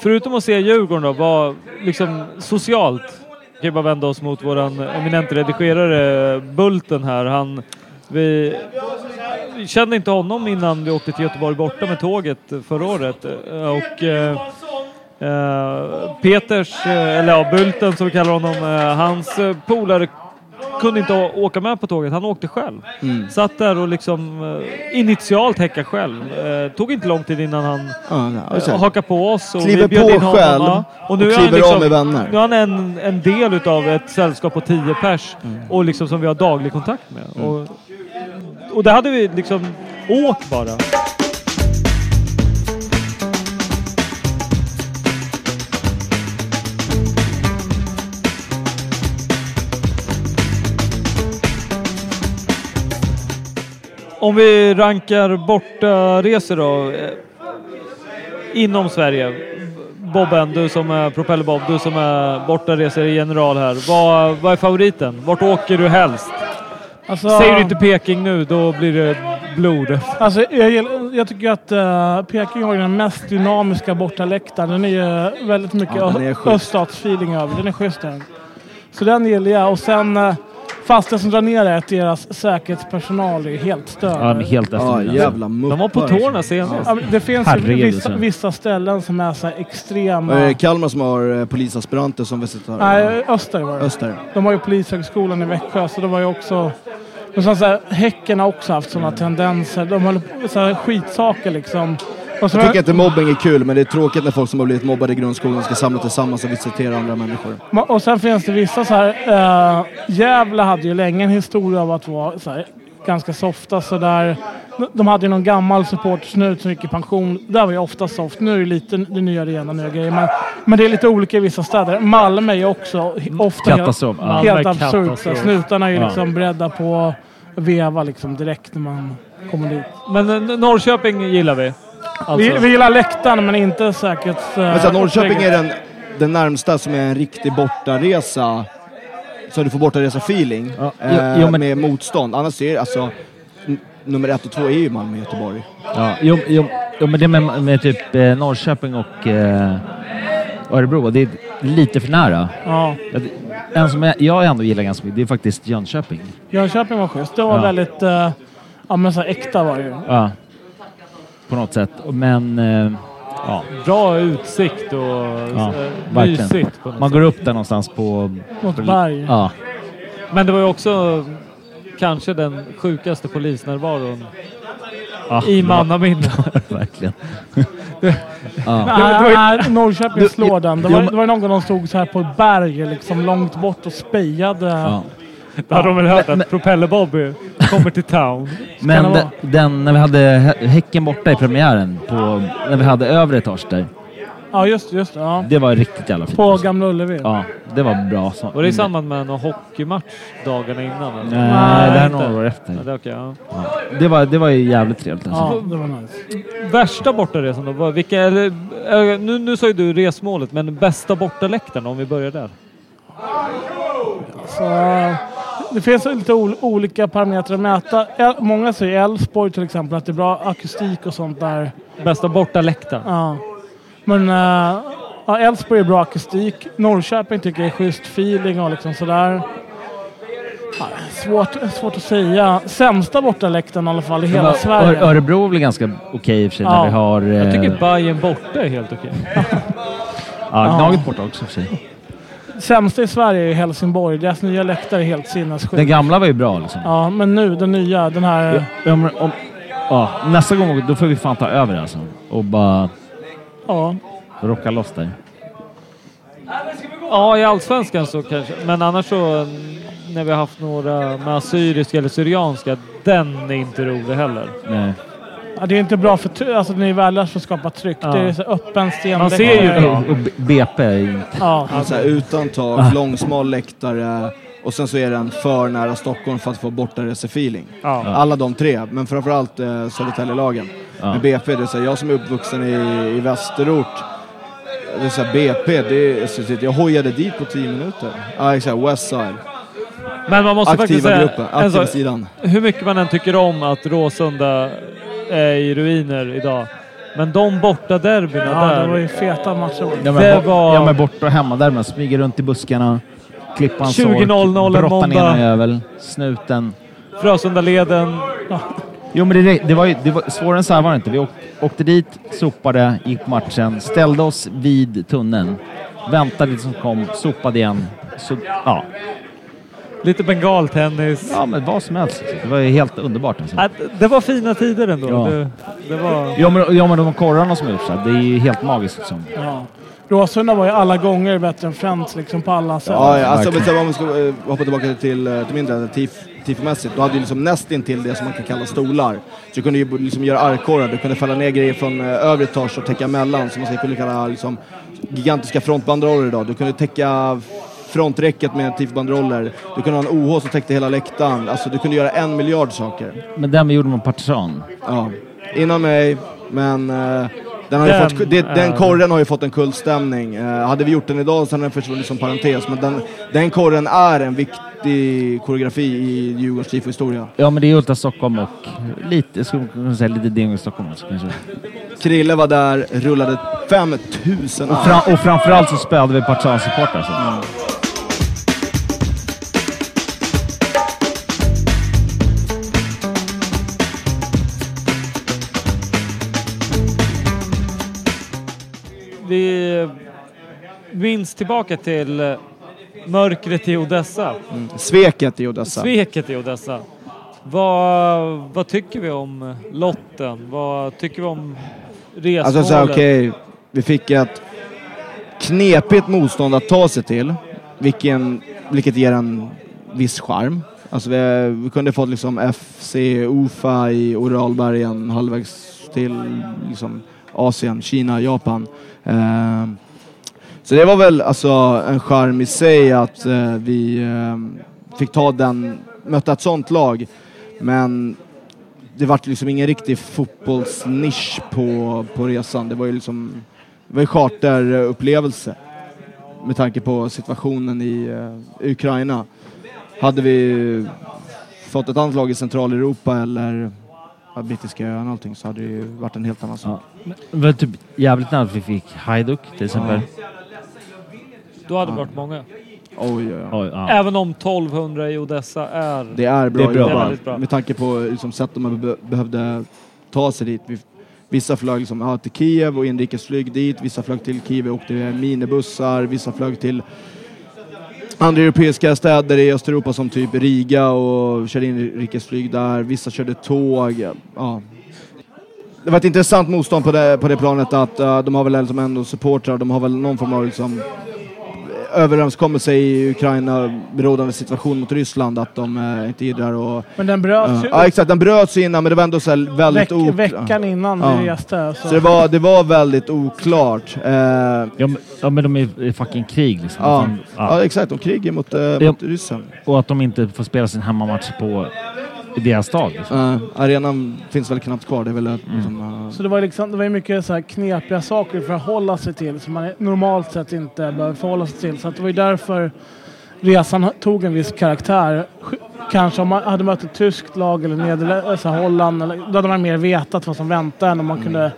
[SPEAKER 1] Förutom att se Djurgården då, vad liksom socialt kan ju bara vända oss mot våran eminente redigerare Bulten här. Han, vi kände inte honom innan vi åkte till Göteborg borta med tåget förra året. Eh, och eh, eh Peters, eh, eller ja, Bulten som vi kallar honom, hans polare kunde inte åka med på tåget. Han åkte själv.
[SPEAKER 2] Mm.
[SPEAKER 1] Satt där och liksom eh, initialt häcka själv. Eh, tog inte lång tid innan han
[SPEAKER 2] Ja,
[SPEAKER 1] eh, hakar på oss. Och
[SPEAKER 2] Kliver
[SPEAKER 1] vi
[SPEAKER 2] på
[SPEAKER 1] in honom,
[SPEAKER 2] själv
[SPEAKER 1] ja.
[SPEAKER 2] och
[SPEAKER 1] nu är han
[SPEAKER 2] kliver av
[SPEAKER 1] liksom,
[SPEAKER 2] med vänner.
[SPEAKER 1] Nu är han en, en del utav ett sällskap på tio pers och liksom som vi har daglig kontakt med. Och, och där hade vi liksom, åk bara. Om vi rankar borta resor då. eh, Inom Sverige. Bobben, du som är Propeller-Bob, du som är borta resor i general här. Vad, vad är favoriten? Vart åker du helst?
[SPEAKER 4] Alltså,
[SPEAKER 1] Säger du inte Peking nu, då blir det blod.
[SPEAKER 4] Alltså, jag, jag tycker att uh, Peking har den mest dynamiska bortaläktaren. Den är ju väldigt mycket
[SPEAKER 2] Ja,
[SPEAKER 4] öststatsfeeling över. Den är schysst den. Så den gillar jag. Och sen uh, Fast det som drar ner är att deras säkerhetspersonal är helt störd.
[SPEAKER 3] Ja, de är helt
[SPEAKER 2] Ja,
[SPEAKER 3] efterblivna.
[SPEAKER 2] jävla muppar.
[SPEAKER 1] De var på tårna senast.
[SPEAKER 4] Ja, det finns ju
[SPEAKER 3] Herregud,
[SPEAKER 4] vissa,
[SPEAKER 3] alltså.
[SPEAKER 4] vissa ställen som är så här extrema...
[SPEAKER 2] Det Kalmar som har eh, polisaspiranter som visitar?
[SPEAKER 4] Nej, Öster var det.
[SPEAKER 2] Öster.
[SPEAKER 4] De har ju Polishögskolan i Växjö, så det var ju också... Men så så här, häcken har också haft sådana tendenser. De håller på så här skitsaker liksom. Och så
[SPEAKER 2] Jag tycker inte mobbing är kul, men det är tråkigt när folk som har blivit mobbade i grundskolan ska samla tillsammans och visitera andra människor.
[SPEAKER 4] Och sen finns det vissa så här... Uh, Gävle hade ju länge en historia av att vara så här, ganska softa sådär. De hade ju någon gammal supportersnut som gick i pension. Där var ju ofta soft. Nu är det lite det nya rena nya grejer. Men, men det är lite olika i vissa städer. Malmö är ju också ofta
[SPEAKER 3] Katastrof.
[SPEAKER 4] Helt, helt absurt. Snutarna är ju
[SPEAKER 3] Ja.
[SPEAKER 4] liksom beredda på att veva liksom direkt när man kommer dit.
[SPEAKER 1] Men eh, Norrköping gillar vi. Alltså.
[SPEAKER 4] Vi, vi gillar läktaren men inte säkerhets...
[SPEAKER 2] Men så Norrköping är den, den närmsta som är en riktig bortaresa. Så du får bortaresa-feeling.
[SPEAKER 3] Ja,
[SPEAKER 2] eh,
[SPEAKER 3] jo, men-
[SPEAKER 2] Med motstånd. Annars är det alltså... Nummer ett och två är ju Malmö och Göteborg.
[SPEAKER 3] Ja, jo, jo, jo, men det med, med typ eh, Norrköping och eh, Örebro, det är lite för nära.
[SPEAKER 4] Ja.
[SPEAKER 3] En som jag, jag ändå gillar ganska mycket, det är faktiskt Jönköping.
[SPEAKER 4] Jönköping var schysst. Det var
[SPEAKER 3] Ja.
[SPEAKER 4] väldigt... eh, ja men så här äkta var det ju.
[SPEAKER 3] Ja. På något sätt. Men... Eh, ja,
[SPEAKER 1] Bra utsikt och
[SPEAKER 3] Ja,
[SPEAKER 1] eh, mysigt. På något
[SPEAKER 3] man
[SPEAKER 1] sätt.
[SPEAKER 3] går upp där någonstans på...
[SPEAKER 4] Mot berg.
[SPEAKER 3] Ja.
[SPEAKER 1] Men det var ju också kanske den sjukaste polisnärvaron
[SPEAKER 3] ja
[SPEAKER 1] i mannaminne.
[SPEAKER 3] verkligen.
[SPEAKER 4] Nej, Norrköping slår den. Det var, det var någon gång de stod så här på ett berg liksom långt bort och spejade.
[SPEAKER 3] Ja.
[SPEAKER 1] Då hade de väl hört
[SPEAKER 3] Men-
[SPEAKER 1] att Propeller-Bobby kommer till town.
[SPEAKER 3] Men
[SPEAKER 4] det
[SPEAKER 3] den, när vi hade Hä- Häcken borta i premiären, på, när vi hade övre etage där.
[SPEAKER 4] Ja, just just det. Ja.
[SPEAKER 3] Det var riktigt jävla fint.
[SPEAKER 4] På
[SPEAKER 3] alltså.
[SPEAKER 4] Gamla Ullevi.
[SPEAKER 3] Ja, det var bra. Så.
[SPEAKER 1] Var det i samband med någon hockeymatch dagarna innan? Eller?
[SPEAKER 3] Nej,
[SPEAKER 4] Nej,
[SPEAKER 3] det här är några år efter.
[SPEAKER 1] Ja, det, är okej, ja.
[SPEAKER 3] Ja. Det, var, det var ju jävligt trevligt alltså.
[SPEAKER 4] Ja, det var nice.
[SPEAKER 1] Värsta bortaresan då? Vilka, eller, eh, nu, nu sa ju du resmålet, men bästa bortaläktaren om vi börjar där?
[SPEAKER 4] Så, det finns lite ol- olika parametrar att mäta. El- Många säger Elfsborg till exempel att det är bra akustik och sånt där.
[SPEAKER 1] Bästa bortaläktaren?
[SPEAKER 4] Ja. Men äh, ja, Elfsborg är bra akustik. Norrköping tycker jag är schysst feeling och liksom sådär. Ja, svårt, svårt att säga. Sämsta bortaläktaren i alla fall i hela
[SPEAKER 3] Men
[SPEAKER 4] Sverige.
[SPEAKER 3] Örebro är väl ganska okej i och för sig
[SPEAKER 4] Ja.
[SPEAKER 3] när vi har... Eh,
[SPEAKER 1] Jag tycker Bayern borta är helt okej.
[SPEAKER 3] ja, Gnaget borta också i och för sig.
[SPEAKER 4] Sämsta i Sverige är Helsingborg. Deras nya läktare är helt sinnessjuk.
[SPEAKER 3] Den gamla var ju bra liksom.
[SPEAKER 4] Ja, men nu den nya, den här...
[SPEAKER 3] Ja, men om, ja, nästa gång då får vi fan ta över alltså. Och bara
[SPEAKER 4] Ja,
[SPEAKER 3] rocka loss där.
[SPEAKER 1] Ja, i Allsvenskan så kanske. Men annars så när vi har haft några med assyriska eller syrianska, den är inte rolig heller.
[SPEAKER 3] Nej.
[SPEAKER 4] Ja, det är inte bra för alltså, den är värdelös för att skapa tryck.
[SPEAKER 1] Ja.
[SPEAKER 4] Det är så öppen sten.
[SPEAKER 1] Man ser ju.
[SPEAKER 3] Och, BP är ju inte...
[SPEAKER 4] Ja.
[SPEAKER 2] Så här, utan tak, långsmal läktare och sen så är den för nära Stockholm för att få bortaresefeeling.
[SPEAKER 1] Ja.
[SPEAKER 2] Alla de tre, men framförallt eh, Södertäljelagen.
[SPEAKER 3] Ja.
[SPEAKER 2] Men BP, det är så här, jag som är uppvuxen i, i västerort, det är så här, BP, det är, så jag hojade dit på 10 minuter. Ja, exakt, Westside.
[SPEAKER 1] Men man måste faktiskt
[SPEAKER 2] Aktiva
[SPEAKER 1] säga,
[SPEAKER 2] gruppen,
[SPEAKER 1] en
[SPEAKER 2] aktiva
[SPEAKER 1] sak,
[SPEAKER 2] sidan.
[SPEAKER 1] hur mycket man än tycker om att Råsunda är i ruiner idag. Men de borta derbyna
[SPEAKER 4] Ja,
[SPEAKER 1] där.
[SPEAKER 4] det var ju feta matcher.
[SPEAKER 3] Ja,
[SPEAKER 1] Det
[SPEAKER 3] men, bo-
[SPEAKER 1] var-
[SPEAKER 3] ja, men borta och hemma där man smyger runt i buskarna, klippa en
[SPEAKER 1] 20.00 en
[SPEAKER 3] brottar ner
[SPEAKER 1] måndag.
[SPEAKER 3] en jävel, snuten.
[SPEAKER 1] Frösundaleden.
[SPEAKER 3] Jo men det, det var ju det var, svårare än så här var det inte. Vi åk, åkte dit, sopade, gick matchen, ställde oss vid tunneln, väntade tills de kom, sopade igen. Så, ja.
[SPEAKER 1] Lite bengaltennis.
[SPEAKER 3] ja, men vad som helst. Det var ju helt underbart alltså.
[SPEAKER 1] Att det var fina tider ändå.
[SPEAKER 3] Ja.
[SPEAKER 1] Det, det var...
[SPEAKER 3] Ja men, ja, men de korrarna som gjorts, det är ju helt magiskt liksom.
[SPEAKER 4] Ja. Råsunda var ju alla gånger bättre än Friends liksom på alla sätt.
[SPEAKER 2] Ja, ja alltså, men om vi ska eh, hoppa tillbaka till, eh, till mindre, tif, då hade du liksom nästintill det som man kan kalla stolar. Så du kunde ju liksom göra arkhårar, du kunde fälla ner grejer från eh, övre etage och täcka mellan, som man skulle kalla liksom, gigantiska frontbanderoller idag. Du kunde täcka fronträcket med tifbanderoller. Du kunde ha en OH som täckte hela läktaren. Alltså du kunde göra en miljard saker.
[SPEAKER 3] Men den vi gjorde med Partisan.
[SPEAKER 2] Ja. Innan mig, men eh, den, har ju
[SPEAKER 1] Den
[SPEAKER 2] fått, det, den
[SPEAKER 1] är-
[SPEAKER 2] korren har ju fått en kultstämning. Eh, hade vi gjort den idag så hade den försvunnit som parentes, men den, den korren är en viktig koreografi i Djurgårdens tifo-historia.
[SPEAKER 3] Ja men det är Ultra Stockholm och lite, jag skulle kunna säga lite Dingo Stockholm också kanske.
[SPEAKER 2] Krille var där, rullade 5000
[SPEAKER 3] Och,
[SPEAKER 2] arm.
[SPEAKER 3] fra, och framförallt så spöade vi Partisan-supportrar. Så.
[SPEAKER 1] Minns tillbaka till eh, mörkret i Odessa.
[SPEAKER 2] Sveket i Odessa.
[SPEAKER 1] Sveket i Odessa. Vad, vad tycker vi om lotten? Vad tycker vi om resmålet?
[SPEAKER 2] Alltså okej, vi fick ett knepigt motstånd att ta sig till, vilken, vilket ger en viss charm. Alltså vi, vi kunde fått liksom FC Ufa i Uralbergen halvvägs till liksom Asien, Kina, Japan. Eh, så det var väl alltså en charm i sig att eh, vi eh, fick ta den, möta ett sånt lag. Men det vart liksom ingen riktig fotbollsnisch på, på resan. Det var ju liksom det var en charterupplevelse med tanke på situationen i eh, Ukraina. Hade vi fått ett annat lag i Centraleuropa eller ja, brittiska öarna och allting så hade det ju varit en helt annan sak.
[SPEAKER 3] Det var typ jävligt nära att vi fick Hajduk till exempel.
[SPEAKER 1] Då hade det varit många.
[SPEAKER 2] Oj, oj, oj.
[SPEAKER 3] Oj, ja.
[SPEAKER 1] Även om 1200 i Odessa är...
[SPEAKER 2] Det är bra,
[SPEAKER 3] Det är bra.
[SPEAKER 1] Det är väldigt bra.
[SPEAKER 2] Med tanke på liksom, sätt de be behövde ta sig dit. Vi, vissa flög liksom, ja, till Kiev och inrikesflyg dit. Vissa flög till Kiev och åkte med minibussar. Vissa flög till andra europeiska städer i Östeuropa som typ Riga och körde inrikesflyg där. Vissa körde tåg. Ja. Det var ett intressant motstånd på det, på det planet att uh, de har väl liksom ändå supportrar. De har väl någon form av liksom, överenskommelse i Ukraina rådande situation mot Ryssland att de uh, inte gillar och
[SPEAKER 4] Men den bröts
[SPEAKER 2] Ja,
[SPEAKER 4] ju
[SPEAKER 2] ja exakt, den bröts innan men det var ändå så här väldigt
[SPEAKER 4] veck,
[SPEAKER 2] oklart.
[SPEAKER 4] veckan innan
[SPEAKER 2] Ja.
[SPEAKER 4] vi reste. Så.
[SPEAKER 2] Så det var, det var väldigt oklart. Eh,
[SPEAKER 3] Ja, men, ja, men de är i fucking krig liksom.
[SPEAKER 2] ja.
[SPEAKER 3] Fan,
[SPEAKER 2] Ja. exakt, de krigar mot, eh, mot Ryssland.
[SPEAKER 3] Och att de inte får spela sin hemmamatch på i deras stad. Liksom.
[SPEAKER 2] Eh, arenan finns väl knappt kvar. Det är väl
[SPEAKER 3] Mm.
[SPEAKER 2] liksom, eh,
[SPEAKER 4] Så det var, liksom, det var ju mycket så här knepiga saker för att hålla sig till som man normalt sett inte bör förhålla sig till. Så att det var ju därför resan tog en viss karaktär. Sk- Kanske om man hade mött ett tyskt lag eller Nederländerna, så här Holland, eller, då hade man mer vetat vad som väntade än om man kunde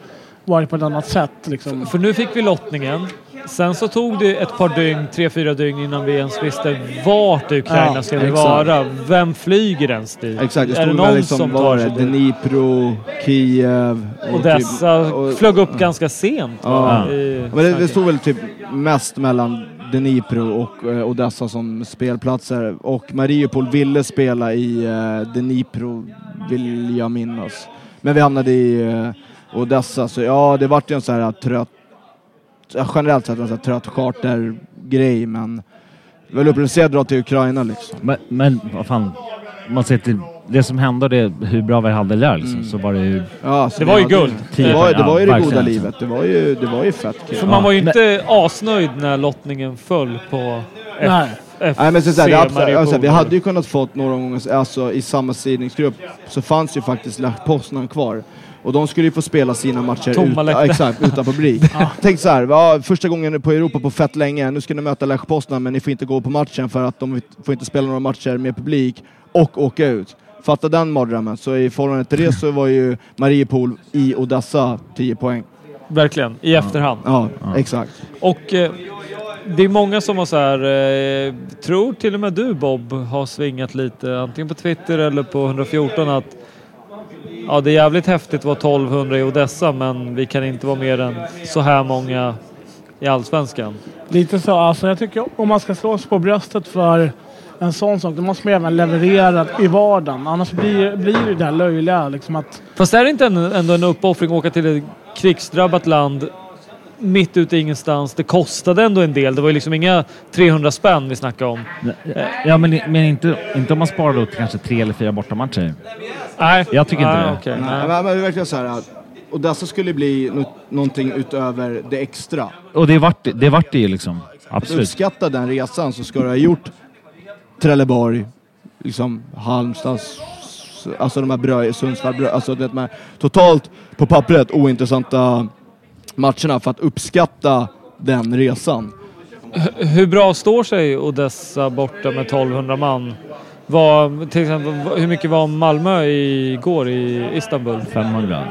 [SPEAKER 4] varit på ett annat sätt. Liksom.
[SPEAKER 1] För nu fick vi lottningen. Sen så tog det ett par dygn, tre, fyra dygn innan vi ens visste vart Ukraina
[SPEAKER 2] Ja,
[SPEAKER 1] skulle
[SPEAKER 2] exakt.
[SPEAKER 1] vara. Vem flyger ens dit?
[SPEAKER 2] exakt, det
[SPEAKER 1] är det någon
[SPEAKER 2] liksom,
[SPEAKER 1] som tar
[SPEAKER 2] var
[SPEAKER 1] sig
[SPEAKER 2] det?
[SPEAKER 1] dit?
[SPEAKER 2] Dnipro, Kiev och
[SPEAKER 1] Odessa
[SPEAKER 2] typ- och-
[SPEAKER 1] flög upp ganska sent
[SPEAKER 2] Ja.
[SPEAKER 1] i
[SPEAKER 2] Men det, det stod väl typ mest mellan Dnipro och eh, Odessa som spelplatser. Och Mariupol ville spela i eh, Dnipro, vill jag minnas. Men vi hamnade i eh, Odessa, så ja, det vart ju en sån här trött, ja, generellt sett en sån här trött chartergrej, men det väl upplevelse att dra till Ukraina liksom.
[SPEAKER 3] Men, men vad fan, man ser till det som hände och det, hur bra vi hade där liksom, så var det ju...
[SPEAKER 2] Ja, så
[SPEAKER 1] Det var ju guld.
[SPEAKER 2] Det var, det var ju det goda
[SPEAKER 3] alltså.
[SPEAKER 2] livet. Det var ju, det var ju fett kul.
[SPEAKER 1] För man var ju
[SPEAKER 3] men-
[SPEAKER 1] inte asnöjd när lottningen föll på F-
[SPEAKER 4] Nej.
[SPEAKER 1] FC
[SPEAKER 2] Nej men så, så här, det, är absolut- alltså, vi hade ju kunnat fått några gånger, alltså i samma sidningsgrupp så fanns ju faktiskt Lech Poznan kvar. Och de skulle ju få spela sina matcher
[SPEAKER 1] Tomma
[SPEAKER 2] ut, ja, exakt, utan publik. Tänk så här, ja, första gången på Europa på fett länge, nu ska ni möta Lech Poznan men ni får inte gå på matchen för att de får inte spela några matcher med publik och åka ut. Fatta den mardrömmen. Så i förhållande till det så var ju Mariupol i Odessa 10 poäng.
[SPEAKER 1] Verkligen, i efterhand.
[SPEAKER 2] Ja, exakt.
[SPEAKER 1] Och eh, det är många som har så här, eh, tror till och med du Bob har svingat lite, antingen på Twitter eller på 114 att ja, det är jävligt häftigt att vara 1200 i Odessa men vi kan inte vara mer än så här många i Allsvenskan.
[SPEAKER 4] Lite så. Alltså, jag tycker om man ska slå sig på bröstet för en sån sak, då måste man även leverera i vardagen. Annars blir, blir det det här löjliga. Liksom att,
[SPEAKER 1] Fast är det inte en, ändå en uppoffring att åka till ett krigsdrabbat land mitt ute i ingenstans? Det kostade ändå en del. Det var ju liksom inga 300 spänn vi snackade om.
[SPEAKER 3] Ja, men, men inte, inte om man sparar då till kanske tre eller fyra bortamatcher.
[SPEAKER 1] Nej,
[SPEAKER 3] Jag tycker inte
[SPEAKER 1] nej,
[SPEAKER 3] det.
[SPEAKER 1] okej,
[SPEAKER 2] Nej,
[SPEAKER 1] nej.
[SPEAKER 2] men, men det är verkligen så här att Odessa skulle bli nå- någonting utöver det extra.
[SPEAKER 3] Och det vart det vart det ju liksom.
[SPEAKER 2] Att
[SPEAKER 3] Absolut.
[SPEAKER 2] uppskatta den resan så ska du ha gjort Trelleborg, liksom Halmstad, alltså de här Brö, Sundsvall, Brö, alltså det med totalt på pappret ointressanta matcherna för att uppskatta den resan.
[SPEAKER 1] Hur bra står sig Odessa borta med 1200 man? Vad, till exempel, hur mycket var Malmö igår i Istanbul?
[SPEAKER 3] 500.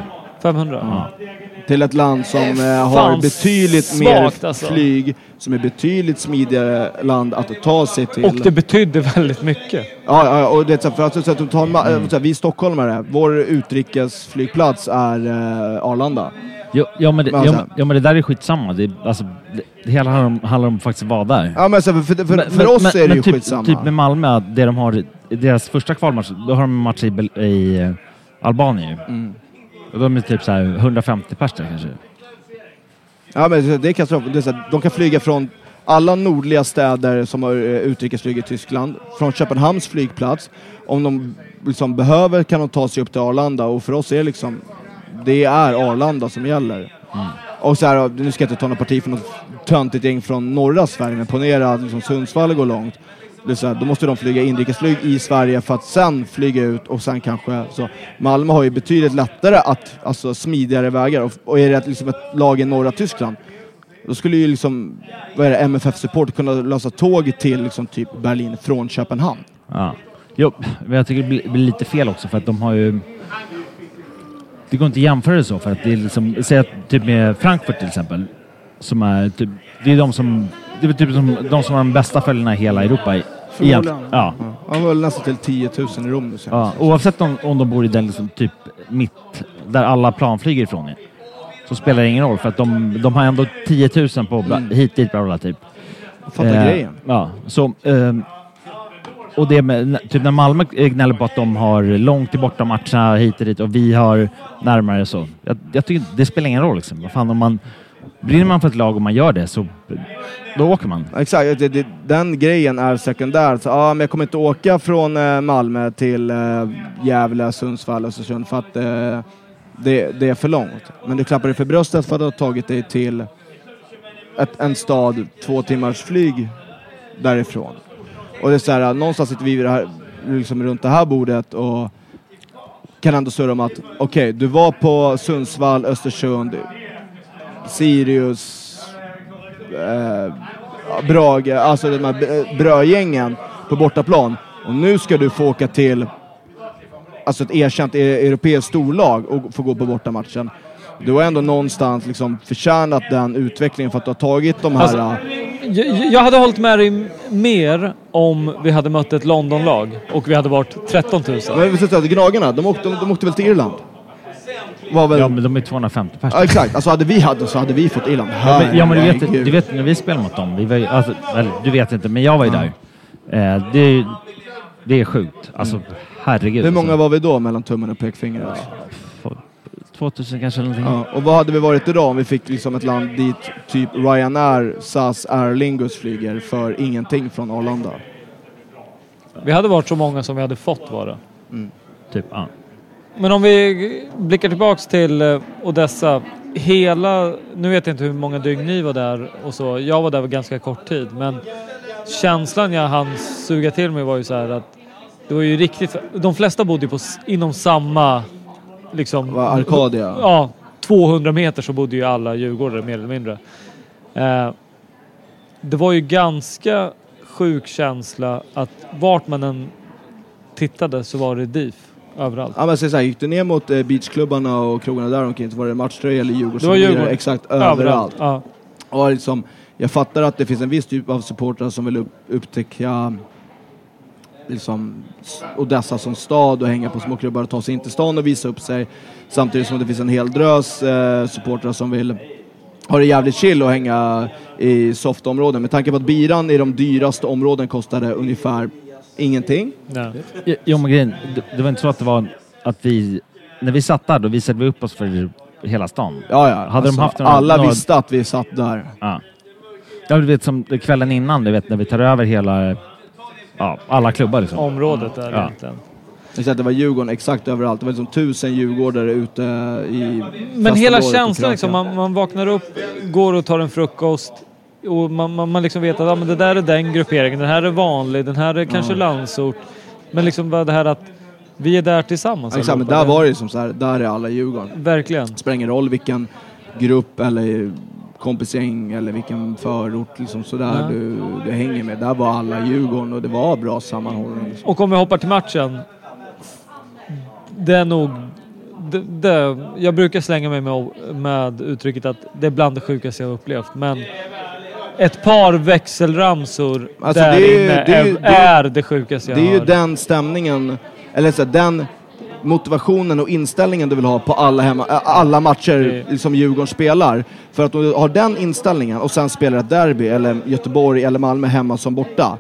[SPEAKER 1] 500?
[SPEAKER 3] Ja.
[SPEAKER 2] Till ett land som eh, har betydligt
[SPEAKER 1] svagt,
[SPEAKER 2] mer
[SPEAKER 1] alltså.
[SPEAKER 2] flyg, som är betydligt smidigare land att ta sig till.
[SPEAKER 1] Och det betydde väldigt mycket.
[SPEAKER 2] Ja, ja och det är så här, för att, så att, ta en ma-
[SPEAKER 3] Mm.
[SPEAKER 2] äh, så här, vi stockholmare, vår utrikesflygplats är eh, Arlanda.
[SPEAKER 3] Jo, ja, men det,
[SPEAKER 2] Men alltså-
[SPEAKER 3] ja, men det där är skitsamma. Det, alltså, det, det hela handlar om, handlar om faktiskt vara där.
[SPEAKER 2] Ja men så för, för, för,
[SPEAKER 3] Men-
[SPEAKER 2] för oss
[SPEAKER 3] men-
[SPEAKER 2] är det
[SPEAKER 3] men
[SPEAKER 2] ju
[SPEAKER 3] typ,
[SPEAKER 2] skitsamma.
[SPEAKER 3] Typ med Malmö, det de har deras första kvalmatch, då har de en match i, i eh, Albanien.
[SPEAKER 2] Mm.
[SPEAKER 3] Och de är typ så här 150 pers där kanske.
[SPEAKER 2] Ja men det är katastrof. Det är så här, de kan flyga från alla nordliga städer som har eh, utrikesflyg i Tyskland, från Köpenhamns flygplats. Om de liksom behöver kan de ta sig upp till Arlanda och för oss är det liksom, det är Arlanda som gäller. Och så här, nu ska jag inte ta något parti för något töntigt gäng från norra Sverige, men ponera att liksom Sundsvall går långt. Det är så här, då måste de flyga inrikesflyg i Sverige för att sen flyga ut och sen kanske så. Malmö har ju betydligt lättare att, alltså smidigare vägar och, och är det liksom ett lag i norra Tyskland då skulle ju liksom, vad är det, MFF Support kunna lösa tåg till liksom typ Berlin från Köpenhamn.
[SPEAKER 3] Ja. Jo, men jag tycker det blir, blir lite fel också för att de har ju... Det går inte att jämföra det så för att det är liksom... Säg att typ med Frankfurt till exempel. Som är typ... Det är de som... Det är typ som, de som har de bästa följderna i hela Europa. i-
[SPEAKER 4] Förmodligen.
[SPEAKER 3] Ja.
[SPEAKER 2] Han var nästan till 10 000 i Rom nu
[SPEAKER 3] ja. Oavsett om, om de bor i den liksom typ mitt, där alla plan flyger ifrån är, så spelar det ingen roll för att de, de har ändå 10 000 på bla, hit dit bla bla typ.
[SPEAKER 2] Fattar grejen.
[SPEAKER 3] Ja, så... ehm, och det med, typ när Malmö eh, gnäller på att de har långt till borta matcherna hit och dit och vi har närmare så. Jag, jag tycker det spelar ingen roll liksom. Vad fan om man... Brinner man för ett lag och man gör det så då åker man.
[SPEAKER 2] Exakt, det, det, den grejen är sekundär. Så, ja, men jag kommer inte åka från eh, Malmö till eh, Gävle, Sundsvall, Östersund för att eh, det, det är för långt. Men du klappar dig för bröstet för att du har tagit dig till ett, en stad två timmars flyg därifrån. Och det är så här, någonstans sitter vi vid det här, liksom runt det här bordet och kan ändå surra om att okej, du var på Sundsvall, Östersund, Sirius, eh, Brage, alltså de här brödgängen på bortaplan. Och nu ska du få åka till alltså ett erkänt e- europeiskt storlag och få gå på bortamatchen. Du har ändå någonstans liksom förtjänat den utvecklingen för att du har tagit de här...
[SPEAKER 1] Alltså, jag, jag hade hållit med dig mer om vi hade mött ett Londonlag och vi hade varit 13 000.
[SPEAKER 2] men vi säga att Gnagarna, de åkte, de åkte väl till Irland? Var väl...
[SPEAKER 3] Ja, men de är 250 pers.
[SPEAKER 2] Ja, exakt, alltså hade vi hade så hade vi fått Irland.
[SPEAKER 3] Ja, men, ja, men du, vet, du vet när vi spelade mot dem, vi var, ju- alltså, eller, du vet inte, men jag var ju där. Eh, det, är- det är sjukt. Alltså, herregud.
[SPEAKER 2] Hur många
[SPEAKER 3] alltså.
[SPEAKER 2] var vi då mellan tummen och pekfingret?
[SPEAKER 3] 2000 kanske eller någonting.
[SPEAKER 2] Ja, och vad hade vi varit idag om vi fick liksom ett land dit typ Ryanair, SAS, Aer Lingus flyger för ingenting från Arlanda?
[SPEAKER 1] Vi hade varit så många som vi hade fått vara.
[SPEAKER 3] Typ, ja.
[SPEAKER 1] Men om vi blickar tillbaks till eh, Odessa. Hela, nu vet jag inte hur många dygn ni var där och så. Jag var där för ganska kort tid men känslan jag hann suga till mig var ju så här att det var ju riktigt, de flesta bodde ju på, inom samma liksom...
[SPEAKER 2] Vad, Arcadia?
[SPEAKER 1] Ja, 200 meter så bodde ju alla djurgårdare mer eller mindre. Eh, det var ju ganska sjuk känsla att vart man än tittade så var det DIF överallt.
[SPEAKER 2] Ja men så här, gick du ner mot eh, beachklubbarna och krogarna där omkring så var det matchtröja eller Djurgården
[SPEAKER 1] Djurgården.
[SPEAKER 2] Exakt överallt.
[SPEAKER 1] Ja.
[SPEAKER 2] Och liksom, jag fattar att det finns en viss typ av supportrar som vill upp, upptäcka liksom, Odessa som stad och hänga på små klubbar och ta sig in till stan och visa upp sig. Samtidigt som det finns en hel drös eh, supportrar som vill ha det jävligt chill och hänga i softområden. Med tanke på att biran i de dyraste områden kostade ungefär ingenting.
[SPEAKER 3] Ja, Jo, men grejen, det, det var inte så att det var att vi... När vi satt där, då visade vi upp oss för hela stan.
[SPEAKER 2] Ja, ja.
[SPEAKER 3] Hade
[SPEAKER 2] alltså,
[SPEAKER 3] de haft några,
[SPEAKER 2] alla
[SPEAKER 3] några,
[SPEAKER 2] visste att vi satt där.
[SPEAKER 3] Ja. ja, du vet som kvällen innan, du vet när vi tar över hela... Ja, alla klubbar liksom.
[SPEAKER 1] Området där
[SPEAKER 3] Ja.
[SPEAKER 1] egentligen.
[SPEAKER 2] Det var Djurgården exakt överallt. Det var liksom tusen djurgårdare ute i
[SPEAKER 1] Men hela känslan liksom, man, man vaknar upp, går och tar en frukost och man, man, man liksom vet att ja, men det där är den grupperingen, den här är vanlig, den här är kanske
[SPEAKER 2] Ja.
[SPEAKER 1] landsort. Men liksom bara det här att vi är där tillsammans.
[SPEAKER 2] Exakt, men där var det ju som så här, där är alla Djurgården.
[SPEAKER 1] Verkligen.
[SPEAKER 2] Det spelar ingen roll vilken grupp eller kompisgäng eller vilken förort liksom sådär
[SPEAKER 1] Ja.
[SPEAKER 2] du, du hänger med. Där var alla Djurgården och det var bra sammanhållning. Liksom.
[SPEAKER 1] Och om vi hoppar till matchen. Det är nog... Det, det, jag brukar slänga mig med, med uttrycket att det är bland det sjukaste jag har upplevt. Men ett par växelramsor
[SPEAKER 2] Alltså,
[SPEAKER 1] där
[SPEAKER 2] det är
[SPEAKER 1] inne
[SPEAKER 2] det är
[SPEAKER 1] är,
[SPEAKER 2] det är-
[SPEAKER 1] det sjukaste jag
[SPEAKER 2] Det är ju
[SPEAKER 1] har.
[SPEAKER 2] den stämningen, eller så den, motivationen och inställningen du vill ha på alla, hemma, alla matcher som Djurgården spelar. För att om du har den inställningen och sen spelar ett derby eller Göteborg eller Malmö hemma som borta.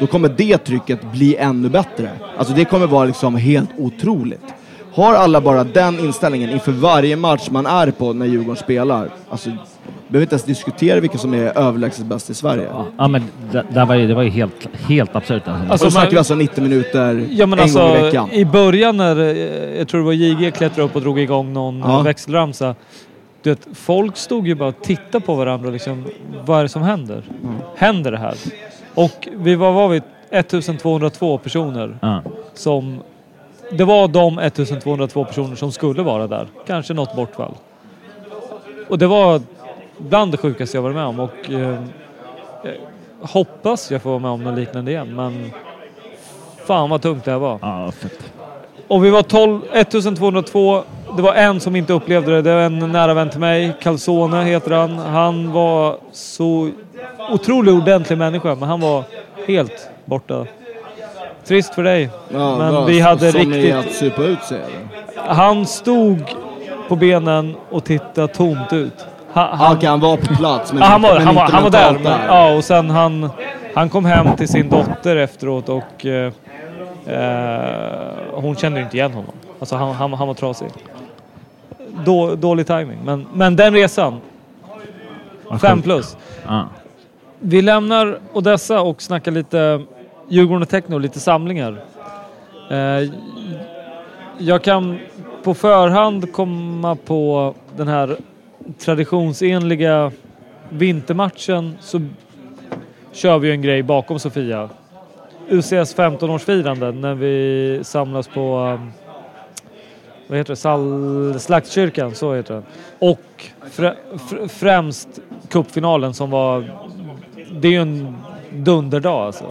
[SPEAKER 2] Då kommer det trycket bli ännu bättre. Alltså det kommer vara liksom helt otroligt. Har alla bara den inställningen inför varje match man är på när Djurgården spelar. Alltså, behöver inte ens diskutera vilka som är överlägset bäst i Sverige.
[SPEAKER 3] Ja, men det, det, var ju, det var ju helt, helt absurt. Alltså.
[SPEAKER 2] och då snackar vi alltså 90 minuter
[SPEAKER 1] Ja men
[SPEAKER 2] en
[SPEAKER 1] alltså
[SPEAKER 2] gång i veckan.
[SPEAKER 1] i början när eh, jag tror det var JG klättrade upp och drog igång någon
[SPEAKER 2] Ja.
[SPEAKER 1] växelramsa. Du vet, folk stod ju bara och tittade på varandra liksom. Vad är det som händer?
[SPEAKER 2] Mm.
[SPEAKER 1] Händer det här? Och vi var, var vi 1202 personer
[SPEAKER 3] Ja.
[SPEAKER 1] som... Det var de 1202 personer som skulle vara där. Kanske något bortfall. Och det var bland det sjukaste jag varit med om och eh, jag hoppas jag får vara med om något liknande igen men fan vad tungt det här var.
[SPEAKER 3] Ja, fett.
[SPEAKER 1] Och vi var 12, 1202. Det var en som inte upplevde det. Det var en nära vän till mig. Calzone heter han. Han var så otroligt ordentlig människa men han var helt borta. Trist för dig.
[SPEAKER 2] Ja,
[SPEAKER 1] men
[SPEAKER 2] vad-
[SPEAKER 1] vi hade
[SPEAKER 2] som
[SPEAKER 1] riktigt...
[SPEAKER 2] är att supa ut sig eller?
[SPEAKER 1] Han stod på benen och tittade tomt ut. Han,
[SPEAKER 2] Ah,
[SPEAKER 1] han,
[SPEAKER 2] Okej, han var på plats men,
[SPEAKER 1] ja, han var,
[SPEAKER 2] men
[SPEAKER 1] han var,
[SPEAKER 2] inte
[SPEAKER 1] han var där. Men, ja, och sen han, han kom hem till sin dotter efteråt och eh, eh, hon kände inte igen honom. Alltså han, han, han var trasig. Då, dålig timing. Men, men den resan. Fem plus.
[SPEAKER 3] Ja.
[SPEAKER 1] Vi lämnar Odessa och snackar lite Djurgården och Techno, lite samlingar. Eh, jag kan på förhand komma på den här traditionsenliga vintermatchen så kör vi en grej bakom Sofia. UCS 15-årsfirande när vi samlas på um, vad heter det? Sal Slaktkyrkan, så heter det. Och frä... fr- främst cupfinalen som var... Det är ju en dunderdag alltså.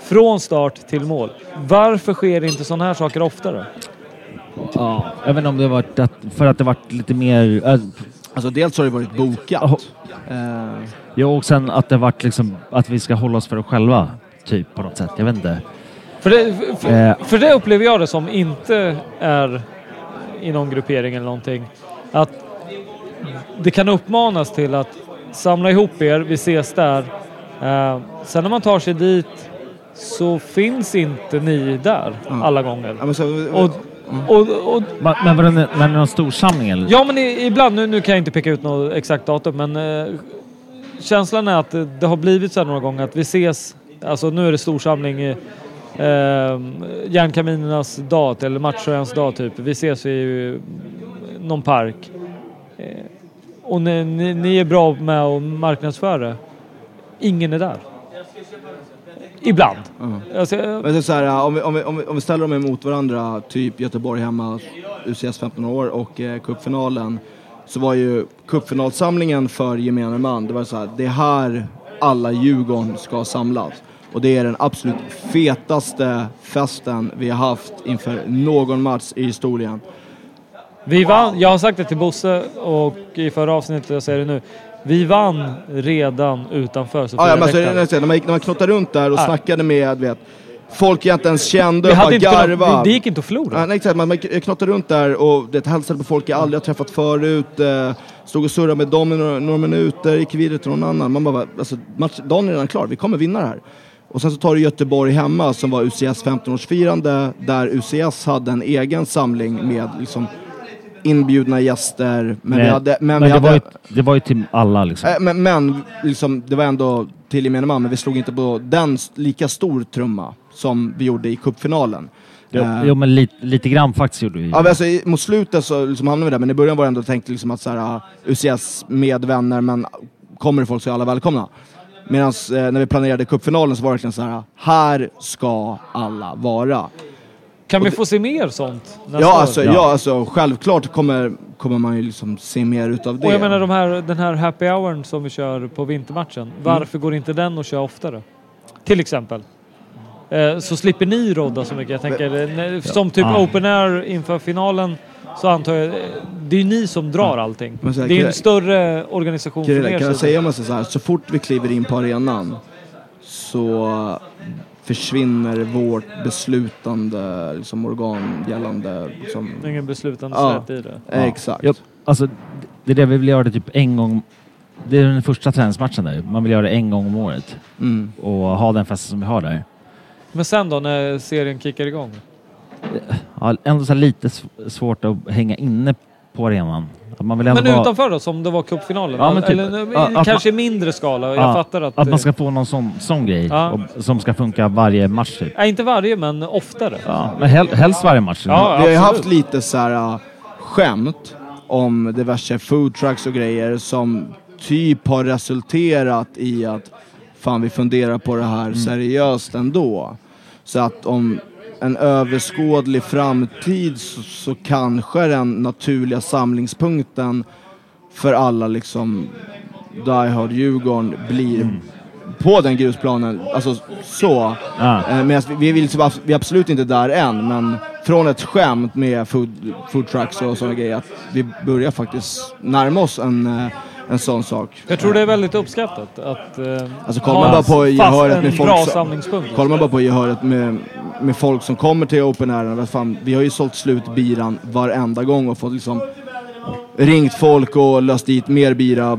[SPEAKER 1] Från start till mål. Varför sker inte sådana här saker oftare?
[SPEAKER 3] Ja, jag vet inte om det varit att, för att det varit lite mer... Äh,
[SPEAKER 2] Alltså dels har det varit bokat. Eh,
[SPEAKER 3] ja, och sen att det varit liksom att vi ska hålla oss för oss själva. Typ på något sätt. Jag vet inte.
[SPEAKER 1] För det, för,
[SPEAKER 3] Eh.
[SPEAKER 1] för det upplever jag det som inte är i någon gruppering eller någonting. Att det kan uppmanas till att samla ihop er, vi ses där. Eh, sen när man tar sig dit så finns inte ni där alla gånger.
[SPEAKER 2] ja, så,
[SPEAKER 1] Och, och, och,
[SPEAKER 3] Men, men var det, är det någon stor samling eller?
[SPEAKER 1] ja men i, ibland, nu, nu kan jag inte peka ut något exakt datum men eh, känslan är att det, har blivit så här några gånger att vi ses, alltså nu är det storsamling eh, Järnkaminernas dag eller Matchtröjans dag typ. Vi ses i eh, någon park. Eh, och ni, ni, ni är bra med att marknadsföra. Ingen är där. Ibland. Alltså, eh,
[SPEAKER 2] Men det är så här, om, vi, om, vi, om, vi, om vi ställer dem emot varandra, typ Göteborg hemma, UCS 15 år och eh, cupfinalen. Så var ju cupfinalsamlingen för gemene man, det var så här, det är här alla Djurgården ska samlas. Och det är den absolut fetaste festen vi har haft inför någon match i historien.
[SPEAKER 1] Vi vann, jag har sagt det till Bosse och i förra avsnittet, jag säger det nu. Vi vann redan utanför
[SPEAKER 2] Ja, ja,
[SPEAKER 1] Sofia
[SPEAKER 2] men alltså, när man, gick- när man knottade runt där och
[SPEAKER 1] Ja.
[SPEAKER 2] snackade med vet, folk jag inte ens kände
[SPEAKER 1] Vi
[SPEAKER 2] och
[SPEAKER 1] hade
[SPEAKER 2] bara
[SPEAKER 1] inte
[SPEAKER 2] garva.
[SPEAKER 1] kunnat, det, det gick inte att förlora.
[SPEAKER 2] Ja, nej, exakt, man, man knottade runt där och det, hälsade på folk jag aldrig har träffat förut. Eh, stod och surrade med dem i några, några minuter, gick vidare till någon annan. Man bara, alltså, match, dagen är redan klar, vi kommer vinna det här. Och sen så tar du Göteborg hemma som var UCS 15-årsfirande där UCS hade en egen samling med liksom, inbjudna gäster. Men, vi hade, men, vi
[SPEAKER 3] det,
[SPEAKER 2] hade,
[SPEAKER 3] var ju, det var ju till alla liksom.
[SPEAKER 2] Eh, Men, men liksom, det var ändå till gemene man, men vi slog inte på den lika stor trumma som vi gjorde i cupfinalen.
[SPEAKER 3] Jo,
[SPEAKER 2] Eh,
[SPEAKER 3] jo men lite, lite grann faktiskt gjorde vi.
[SPEAKER 2] Ja, men alltså, i- mot slutet så liksom hamnade vi där, men i början var det ändå tänkt liksom att så här, ah, UCS med vänner, men kommer det folk så är alla välkomna. Medan eh, när vi planerade cupfinalen så var det verkligen så här, ah, här ska alla vara.
[SPEAKER 1] Kan vi få se mer sånt
[SPEAKER 2] Ja alltså, ja. alltså, självklart kommer, kommer man ju liksom se mer utav det.
[SPEAKER 1] Och jag menar de här, den här happy houren som vi kör på vintermatchen. Varför går inte den att köra oftare? Till exempel. Eh, så slipper ni rodda så mycket. Jag tänker, eh, som typ
[SPEAKER 3] Ja.
[SPEAKER 1] open air inför finalen så antar jag, eh, det är ju ni som drar allting.
[SPEAKER 2] Men så här,
[SPEAKER 1] Det är en större organisation
[SPEAKER 2] Krille,
[SPEAKER 1] er
[SPEAKER 2] kan jag säga om så här, så fort vi kliver in på arenan så försvinner vårt beslutande liksom, organ gällande... Liksom,
[SPEAKER 1] Ingen beslutande
[SPEAKER 2] Ja.
[SPEAKER 1] i det.
[SPEAKER 2] eh, Exakt.
[SPEAKER 3] Ja, alltså, det är det vi vill göra det typ en gång. Det är den första träningsmatchen där. Man vill göra det en gång om året.
[SPEAKER 2] Mm.
[SPEAKER 3] Och ha den festen som vi har där.
[SPEAKER 1] Men sen då när serien kickar igång?
[SPEAKER 3] Ja, ändå så här lite sv- svårt att hänga inne på arenan. Man vill ändå
[SPEAKER 1] Men
[SPEAKER 3] vara-
[SPEAKER 1] utanför då, som det var cupfinalen?
[SPEAKER 3] Ja, typ-
[SPEAKER 1] Eller kanske i mindre skala. Jag
[SPEAKER 3] Ja,
[SPEAKER 1] fattar att...
[SPEAKER 3] Att man ska få någon sån, sån grej
[SPEAKER 1] Ja.
[SPEAKER 3] och, som ska funka varje match typ.
[SPEAKER 1] Nej, inte varje, men oftare.
[SPEAKER 3] Ja, men hel, helst varje match.
[SPEAKER 1] Ja,
[SPEAKER 2] Vi har ju haft lite så här äh, skämt om diverse food trucks och grejer som typ har resulterat i att fan vi funderar på det här seriöst ändå. Så att om en överskådlig framtid så, så kanske den naturliga samlingspunkten för alla liksom Die Hard Djurgården blir på den grusplanen. Alltså så.
[SPEAKER 3] Ja.
[SPEAKER 2] Eh, Medan vi, vi, vill, liksom vi är absolut inte där än, men från ett skämt med food, food trucks och sådana grejer, att vi börjar faktiskt närma oss en, eh, en sån sak.
[SPEAKER 1] Jag tror det är väldigt uppskattat att eh,
[SPEAKER 2] Alltså kollar man bara
[SPEAKER 1] en
[SPEAKER 2] på
[SPEAKER 1] fast-
[SPEAKER 2] gehöret
[SPEAKER 1] en
[SPEAKER 2] med folk
[SPEAKER 1] bra samlingspunkt.
[SPEAKER 2] Kollar man bara på gehöret med, med folk som kommer till Open Air, vad fan, vi har ju sålt slut biran varenda gång och fått liksom ringt folk och löst dit mer bira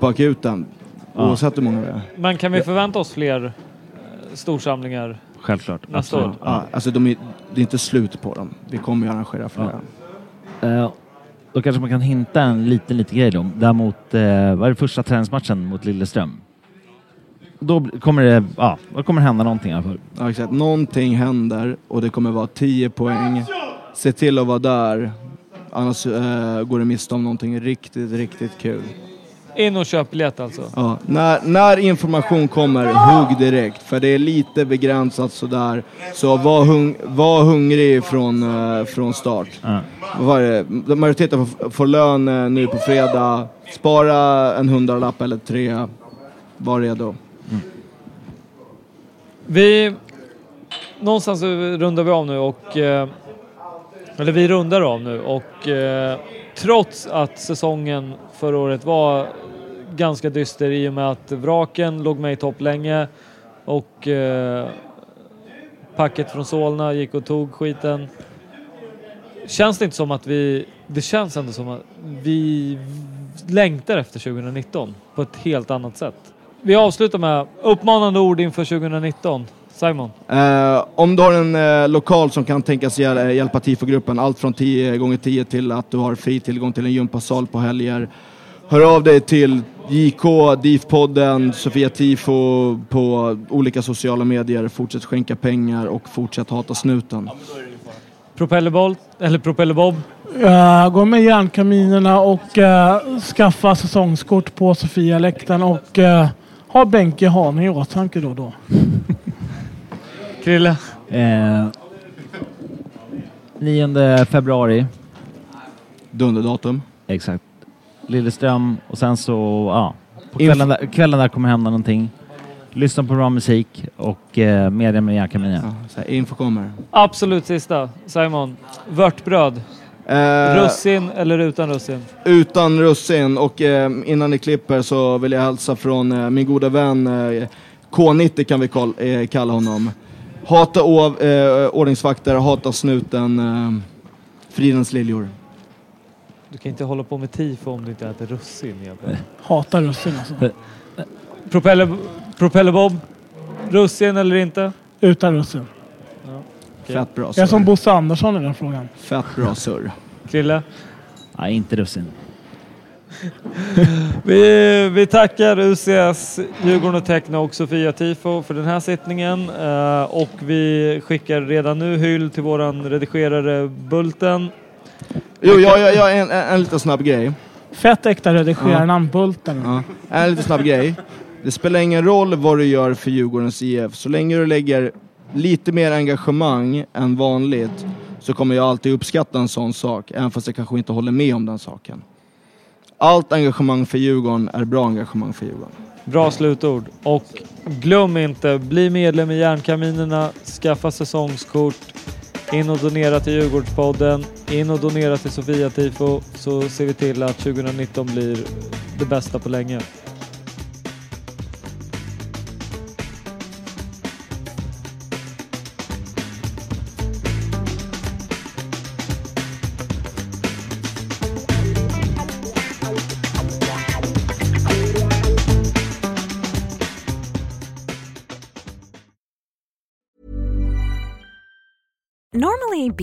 [SPEAKER 2] på akuten.
[SPEAKER 3] Ja.
[SPEAKER 2] Oavsett hur många det är.
[SPEAKER 1] Men kan vi förvänta oss fler eh, storsamlingar?
[SPEAKER 3] Självklart.
[SPEAKER 1] Nästa
[SPEAKER 3] absolut.
[SPEAKER 2] Ja, alltså de är, det är inte slut på dem. Vi kommer ju arrangera flera.
[SPEAKER 3] Eh, då kanske man kan hinta en liten, liten grej då. Däremot, eh, vad är det första träningsmatchen mot Lilleström? Då kommer det, ja, då kommer det hända någonting alla fall.
[SPEAKER 2] Ja, exakt. Någonting händer och det kommer vara 10 poäng. Se till att vara där. Annars eh, går du miste om någonting riktigt, riktigt kul.
[SPEAKER 1] In och köp biljett alltså.
[SPEAKER 2] Ja, när, när information kommer, hugg direkt. För det är lite begränsat sådär. Så var, hung, var hungrig från, eh, från start.
[SPEAKER 3] Ja.
[SPEAKER 2] Vad var det? Majoriteten får, får lön eh, nu på fredag. Spara en hundralapp eller tre. Var redo.
[SPEAKER 1] Vi... Någonstans rundar vi av nu och... Eh, eller vi rundar av nu och eh, trots att säsongen förra året var ganska dyster i och med att vraken låg med i topp länge och eh, packet från Solna gick och tog skiten. Känns det inte som att vi... Det känns ändå som att vi längtar efter 2019 på ett helt annat sätt. Vi avslutar med uppmanande ord inför 2019. Simon?
[SPEAKER 2] Eh, om du har en eh, lokal som kan tänkas hjäl- hjälpa TIFO-gruppen, allt från 10 gånger 10 till att du har fri tillgång till en gympasal på helger. Hör av dig till JK, DIF-podden, Sofia Tifo på olika sociala medier. Fortsätt skänka pengar och fortsätt hata snuten.
[SPEAKER 1] Propellerboll, eller propellerbob.
[SPEAKER 4] Uh, gå med järnkaminerna och eh, skaffa säsongskort på Sofia-läktaren och uh, ha Benke Hane i åtanke då och då.
[SPEAKER 1] Krille?
[SPEAKER 3] Eh, 9 februari.
[SPEAKER 2] Dunderdatum.
[SPEAKER 3] Exakt. Lilleström och sen så, ja. Kvällen där, kvällen där kommer hända någonting. Lyssna på bra musik och eh, media med järnkaminer.
[SPEAKER 2] Ja, så här, info kommer.
[SPEAKER 1] Absolut sista. Simon. Vörtbröd.
[SPEAKER 2] Eh,
[SPEAKER 1] Russin eller utan russin?
[SPEAKER 2] Utan russin och eh, innan ni klipper så vill jag hälsa från eh, min goda vän eh, K90 kan vi kall, eh, kalla honom. Hata ov, eh, ordningsvakter, hata snuten, eh, Fridens liljor.
[SPEAKER 1] Du kan inte hålla på med tifo om du inte äter russin. jävlar.
[SPEAKER 4] Hatar russin alltså.
[SPEAKER 1] Propeller, propellerbob. Russin eller inte?
[SPEAKER 4] Utan russin.
[SPEAKER 1] Okej.
[SPEAKER 2] Fett bra
[SPEAKER 4] Jag är som
[SPEAKER 2] surr.
[SPEAKER 4] Bosse Andersson i den frågan.
[SPEAKER 2] Fett bra surr.
[SPEAKER 1] Krille?
[SPEAKER 3] Nej, inte russin.
[SPEAKER 1] Vi, vi tackar UCS, Djurgården och Techno och Sofia Tifo för den här sittningen. Eh, och vi skickar redan nu hyll till våran redigerare Bulten.
[SPEAKER 2] Jo, jag, jag, jag en, en, en liten snabb grej.
[SPEAKER 4] Fett äkta redigerare,
[SPEAKER 2] Ja.
[SPEAKER 4] Bulten.
[SPEAKER 2] Ja. En liten snabb grej. Det spelar ingen roll vad du gör för Djurgårdens IF. Så länge du lägger lite mer engagemang än vanligt så kommer jag alltid uppskatta en sån sak, även fast jag kanske inte håller med om den saken. Allt engagemang för Djurgården är bra engagemang för Djurgården.
[SPEAKER 1] Bra slutord. Och glöm inte, bli medlem i Järnkaminerna, skaffa säsongskort, in och donera till Djurgårdspodden, in och donera till Sofia Tifo så ser vi till att 2019 blir det bästa på länge.